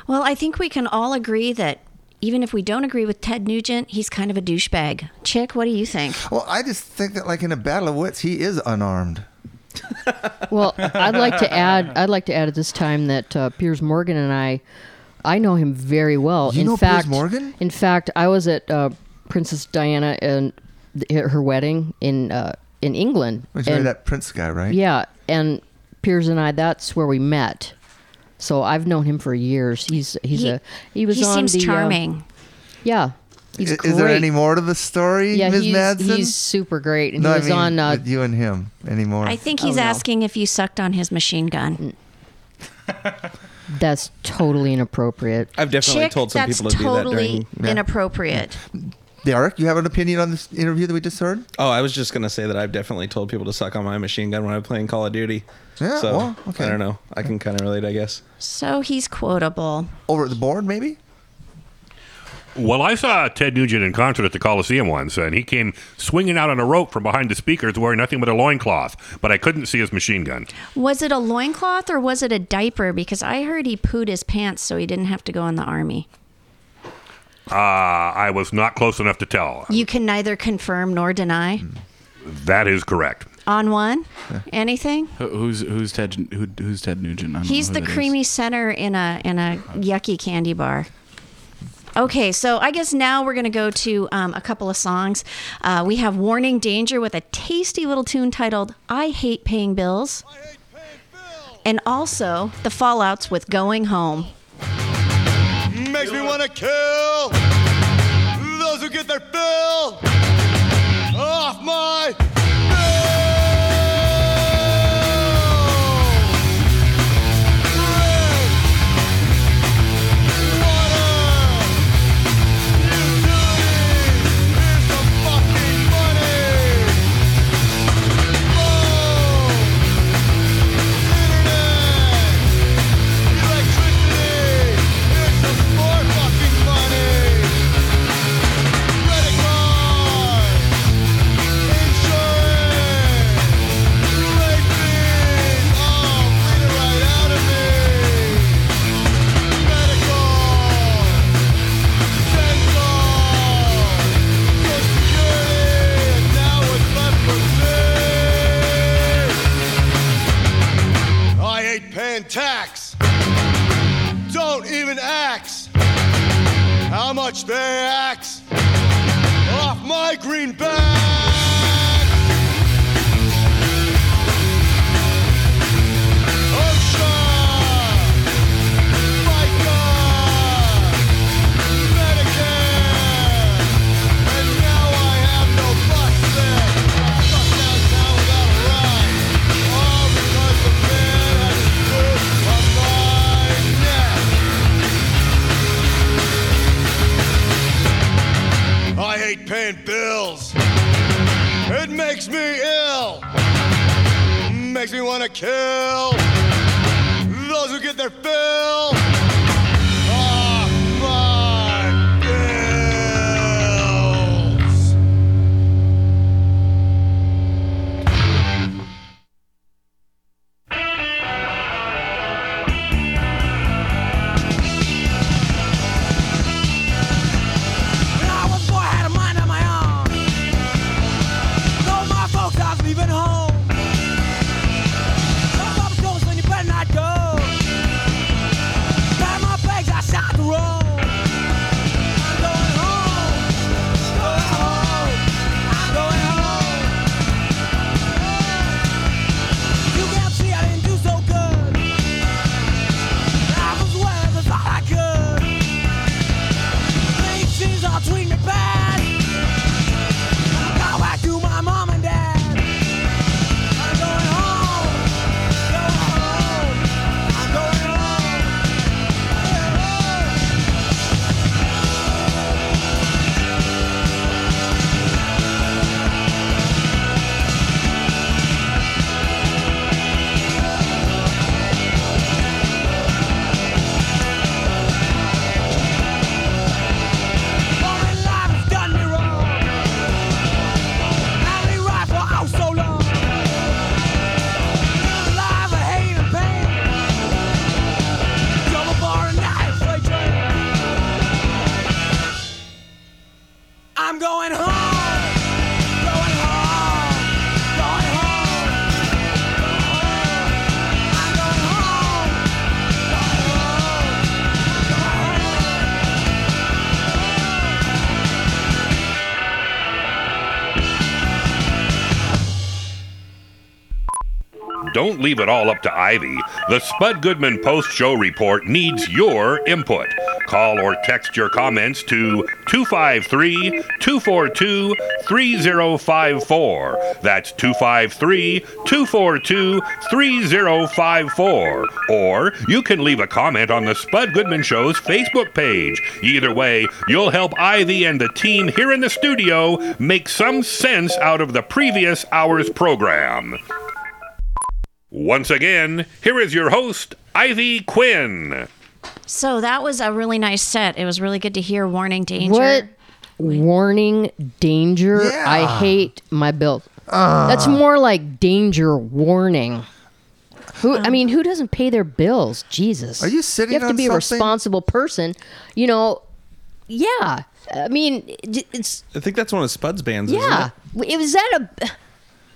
well, I think we can all agree that even if we don't agree with Ted Nugent, he's kind of a douchebag. Chick, what do you think? Well, I just think that, like in a battle of wits, he is unarmed. Well, I'd like to add. I'd like to add at this time that uh, Piers Morgan and I, I know him very well. You in know Piers fact, Morgan? In fact, I was at uh, Princess Diana and th- her wedding in uh, in England. Which is And- that Prince guy, right? Yeah, and Piers and I. That's where we met. So I've known him for years. He's he's He- a he was he on seems the, uh, charming. yeah, He's I- Is there any more to the story, Yeah, Ms. he's, Madsen? he's super great. And no, he I mean on. Uh, with you and him anymore. I think Oh, he's no. asking if you sucked on his machine gun. that's totally inappropriate. I've definitely Chick, told some people to totally do that during. inappropriate. Derek, you have an opinion on this interview that we just heard? Oh, I was just gonna say that I've definitely told people to suck on my machine gun when I'm playing Call of Duty. Yeah, so well, okay. I don't know. I can kind of relate, I guess. So he's quotable. Over at the board, maybe? Well, I saw Ted Nugent in concert at the Coliseum once, and he came swinging out on a rope from behind the speakers wearing nothing but a loincloth, but I couldn't see his machine gun. Was it a loincloth or was it a diaper? Because I heard he pooed his pants so he didn't have to go in the army. Uh, I was not close enough to tell. You can neither confirm nor deny. That is correct. On one, anything? Who- Who's who's Ted who, who's Ted Nugent? I don't He's know the who that is. creamy center in a in a yucky candy bar. Okay, so I guess now we're going to go to um, a couple of songs. Uh, we have Warning Danger with a tasty little tune titled I Hate Paying Bills. And also the Fallouts with Going Home. Makes me wanna kill those who get their fill off my how much they ax off my greenback. Makes me ill. Makes me want to kill those who get their fill. Don't leave it all up to Ivy. The Spud Goodman post show report needs your input. Call or text your comments to 253 242 3054. That's 253 242 3054. Or you can leave a comment on the Spud Goodman Show's Facebook page. Either way, you'll help Ivy and the team here in the studio make some sense out of the previous hour's program. Once again, here is your host, Ivy Quinn. So that was a really nice set. It was really good to hear Warning Danger. What? Warning, danger. I hate my bill. Uh. That's more like danger warning. Who? I um, mean, who doesn't pay their bills? Jesus. Are you sitting there? You have to on be a responsible person. You know. Yeah. I mean, it's I think that's one of Spud's bands. isn't yeah. it? It was that a.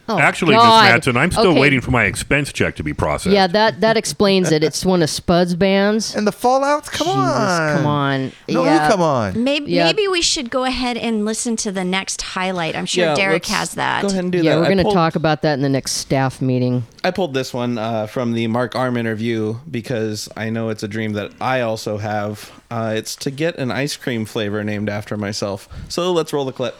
Oh, Actually, Miss Madsen, I'm still Okay. waiting for my expense check to be processed. Yeah, that that explains it. It's one of Spud's bands. And the Fallouts. Come on. Come on. No, yeah. come on. Maybe Yeah. maybe we should go ahead and listen to the next highlight. I'm sure Yeah, Derek let's has that. Go ahead and do yeah, that. we're I going to pulled- talk about that in the next staff meeting. I pulled this one uh, from the Mark Arm interview because I know it's a dream that I also have. Uh, it's to get an ice cream flavor named after myself. So let's roll the clip.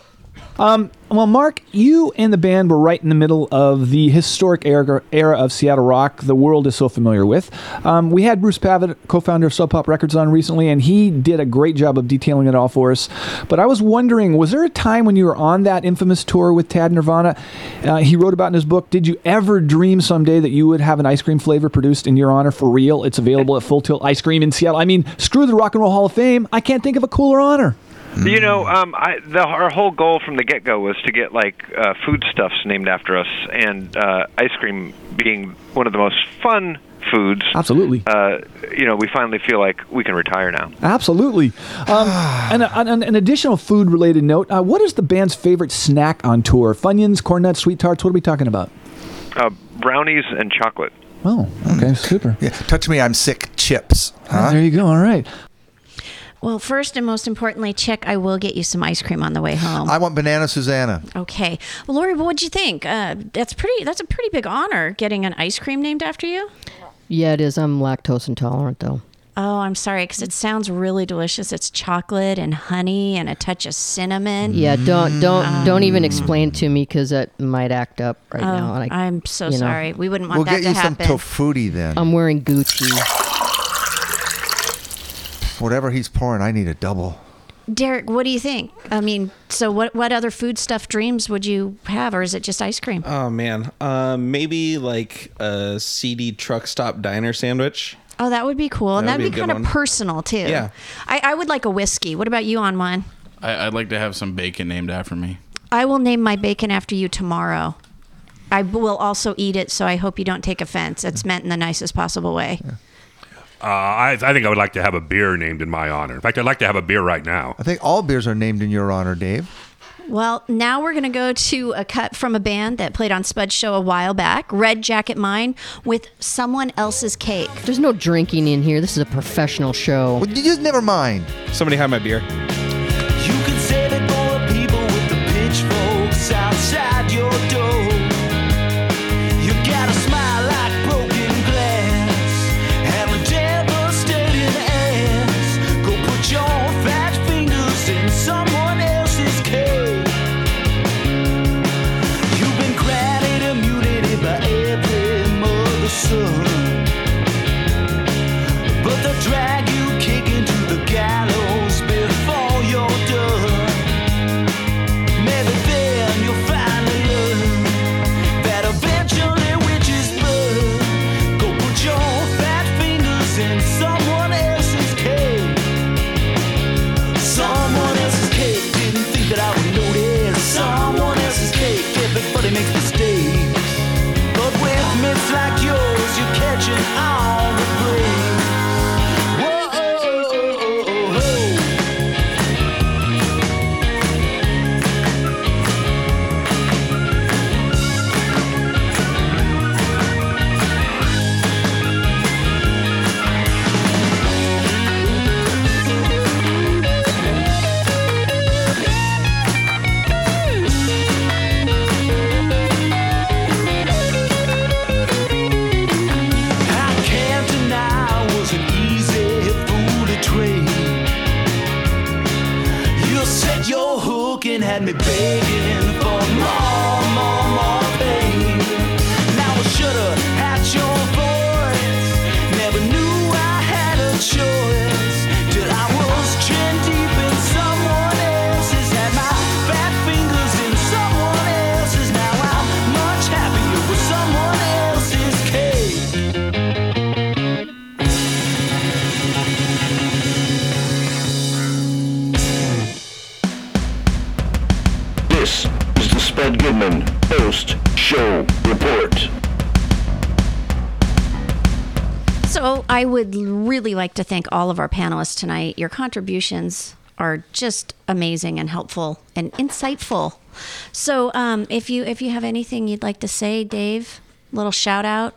Um, well, Mark, you and the band were right in the middle of the historic era, era of Seattle rock the world is so familiar with. Um, we had Bruce Pavitt, co-founder of Sub Pop Records, on recently, and he did a great job of detailing it all for us. But I was wondering, was there a time when you were on that infamous tour with Tad Nirvana? Uh, he wrote about in his book. Did you ever dream someday that you would have an ice cream flavor produced in your honor for real? It's available at Full Tilt Ice Cream in Seattle. I mean, screw the Rock and Roll Hall of Fame. I can't think of a cooler honor. You know, um, I, the, our whole goal from the get-go was to get like uh, foodstuffs named after us, and uh, ice cream being one of the most fun foods. Absolutely. Uh, you know, we finally feel like we can retire now. Absolutely. Um, and on an, an additional food related note, uh, what is the band's favorite snack on tour? Funyuns, corn nuts, sweet tarts? What are we talking about? Uh, brownies and chocolate. Oh, okay, super. Yeah, touch me, I'm sick. Chips. Huh? There you go. All right. Well, first and most importantly, Chick, I will get you some ice cream on the way home. I want banana Susanna. okay. Well, Lori, what'd you think? Uh, that's pretty. That's a pretty big honor getting an ice cream named after you. Yeah, it is. I'm lactose intolerant, though. Oh, I'm sorry, because it sounds really delicious. It's chocolate and honey and a touch of cinnamon. Yeah, don't don't Um, don't even explain to me because that might act up right Oh, now. and I, I'm so you know. sorry. We wouldn't want that. to happen. We'll get you some happen. Tofutti then. I'm wearing Gucci. Whatever he's pouring, I need a double. Derek, what do you think? I mean, so what what other food stuff dreams would you have, or is it just ice cream? Oh man, uh, maybe like a seedy truck stop diner sandwich. Oh, that would be cool, and That that'd be, be kind good of personal too. Yeah. I, I would like a whiskey. What about you on one? I, I'd like to have some bacon named after me. I will name my bacon after you tomorrow. I will also eat it, so I hope you don't take offense. It's meant in the nicest possible way. Uh, I, I think I would like to have a beer named in my honor. In fact, I'd like to have a beer right now. I think all beers are named in your honor, Dave. Well, now we're going to go to a cut from a band that played on Spud's show a while back, Red Jacket Mine, with Someone Else's Cake. There's no drinking in here. This is a professional show. Well, you just never mind. Somebody have my beer. Like to thank all of our panelists tonight. Your contributions are just amazing and helpful and insightful. So um, if you if you have anything you'd like to say, Dave, little shout out,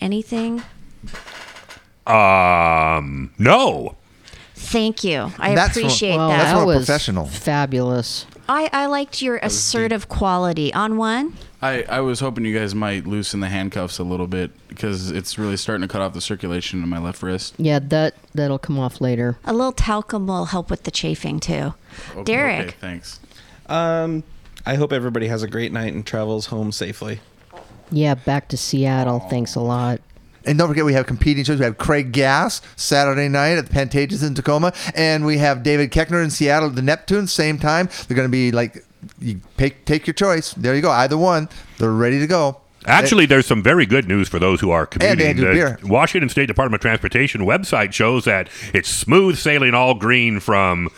anything. Um, no. Thank you. I That's from- appreciate Well, that. that's from a professional. Fabulous. I, I liked your assertive quality. On one, I, I was hoping you guys might loosen the handcuffs a little bit because it's really starting to cut off the circulation in my left wrist. Yeah, that that'll come off later. a little talcum will help with the chafing too. Okay, Derek, okay, thanks. Um, I hope everybody has a great night and travels home safely. Yeah, back to Seattle. Thanks a lot. And don't forget, we have competing shows. We have Craig Gass Saturday night at the Pantages in Tacoma, and we have David Koechner in Seattle at the Neptune. Same time, they're going to be like, you take take your choice. There you go, either one. They're ready to go. Actually, there's some very good news for those who are commuting. The beer. Washington State Department of Transportation website shows that it's smooth sailing all green from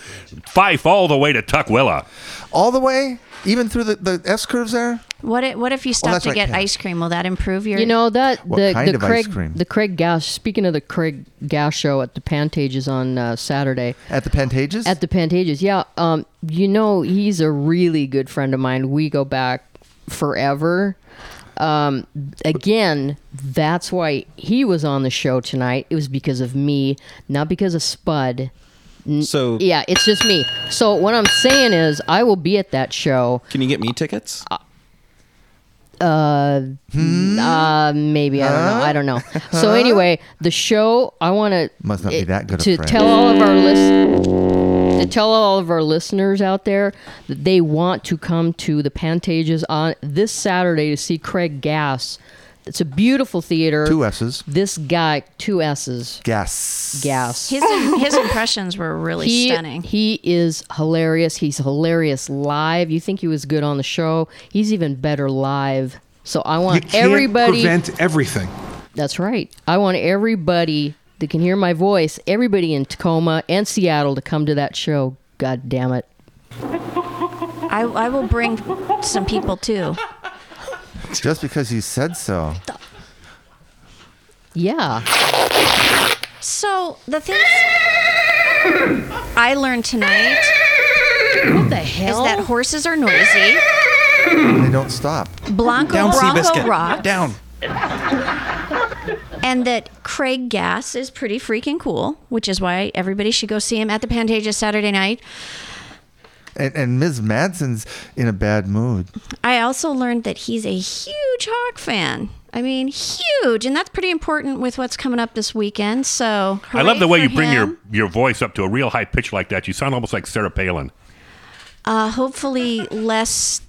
Fife all the way to Tukwila. all the way, even through the, the S curves there. What if, what if you stop that's to right, get yeah. ice cream? Will that improve your? You know that What the kind the of ice Craig cream? the Craig Gass. Speaking of the Craig Gass show at the Pantages on uh, Saturday. At the Pantages. At the Pantages, yeah. Um, you know he's a really good friend of mine. We go back forever. Um, again, that's why he was on the show tonight. It was because of me, not because of Spud. So- yeah, it's just me. So what I'm saying is, I will be at that show. Can you get me tickets? Uh, uh, maybe I don't know. I don't know. So anyway, the show I want to Must not be that good to tell all of our list to tell all of our listeners out there that they want to come to the Pantages on this Saturday to see Craig Gass. It's a beautiful theater. Two S's. This guy, two S's. Gas. Gas. his his impressions were really he, stunning. He is hilarious. He's hilarious live. You think he was good on the show? He's even better live. So I You want can't everybody. prevent everything. That's right. I want everybody that can hear my voice, everybody in Tacoma and Seattle to come to that show. God damn it. I I will bring some people too. Just because you said so. Yeah. So the thing I learned tonight what the hell? is that horses are noisy. They don't stop. Blanco Down, Bronco Seabiscuit. rock. Down. And that Craig Gass is pretty freaking cool, which is why everybody should go see him at the Pantages Saturday night. And, and Ms. Madsen's in a bad mood. I also learned that he's a huge Hawk fan. I mean, huge, and that's pretty important with what's coming up this weekend. So I love the way hooray you bring for your, your voice up to a real high pitch like that. You sound almost like Sarah Palin. Uh, hopefully less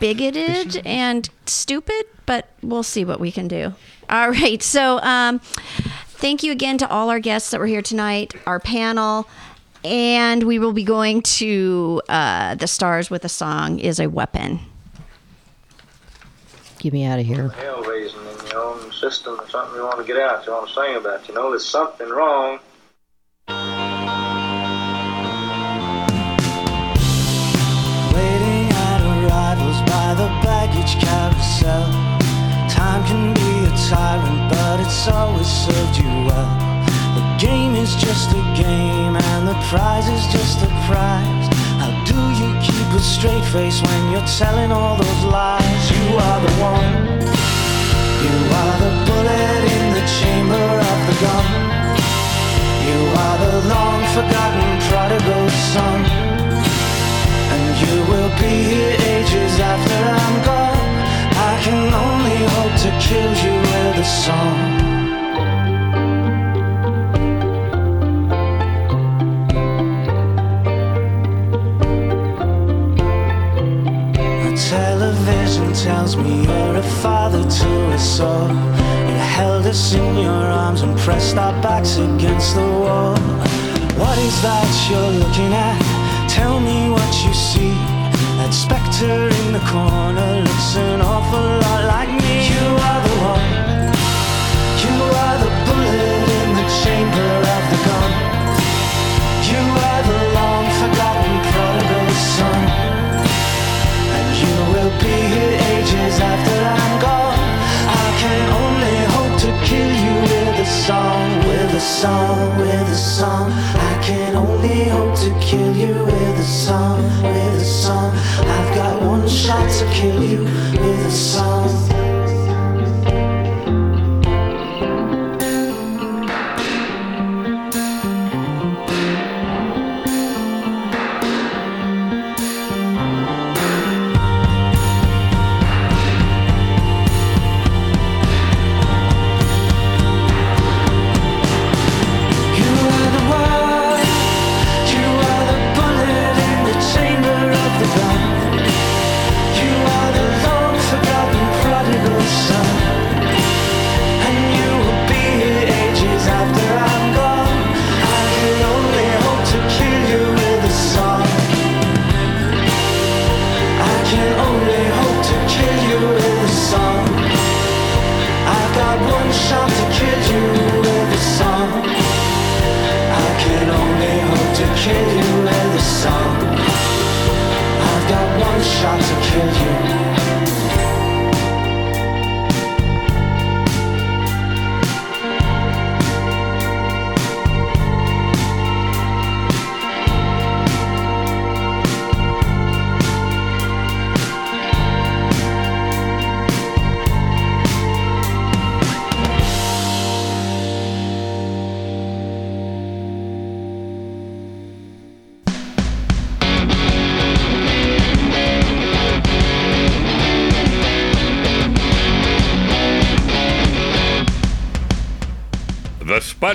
bigoted and stupid, but we'll see what we can do. All right. So, um, thank you again to all our guests that were here tonight, our panel, and we will be going to uh, the stars with a song is a weapon. Get me out of here. hell raising in your own system or something you want to get out, you want to sing about. You know, there's something wrong. Waiting at arrivals by the baggage carousel. Time can be a tyrant, but it's always served you well. The game is just a game, and the prize is just a prize. How do you keep a straight face when you're telling all those lies? You are the one. You are the bullet in the chamber of the gun. You are the long forgotten prodigal son. And you will be here ages after I'm gone. I can only hope to kill you with a song. Tells me you're a father to us all. You held us in your arms and pressed our backs against the wall. What is that you're looking at? Tell me what you see. That specter in the corner looks an awful lot like me. You are the one. You are the bullet in the chamber song, with a song. I can only hope to kill you with a song, with a song. I've got one shot to kill you with a song.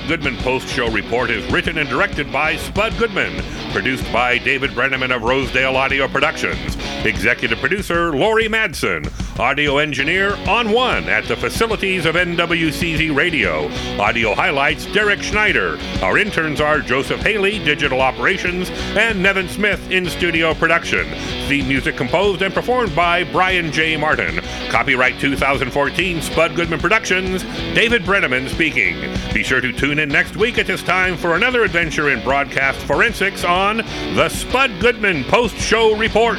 Goodman Post Show Report is written and directed by Spud Goodman. Produced by David Brenneman of Rosedale Audio Productions. Executive producer Lori Madsen. Audio engineer on one at the facilities of NWCZ Radio. Audio highlights Derek Schneider. Our interns are Joseph Haley, Digital Operations, and Nevin Smith in studio production. Theme music composed and performed by Brian J. Martin. Copyright 2014 Spud Goodman Productions. David Brenneman speaking. Be sure to tune in next week at this time for another adventure in broadcast forensics on the Spud Goodman Post Show Report.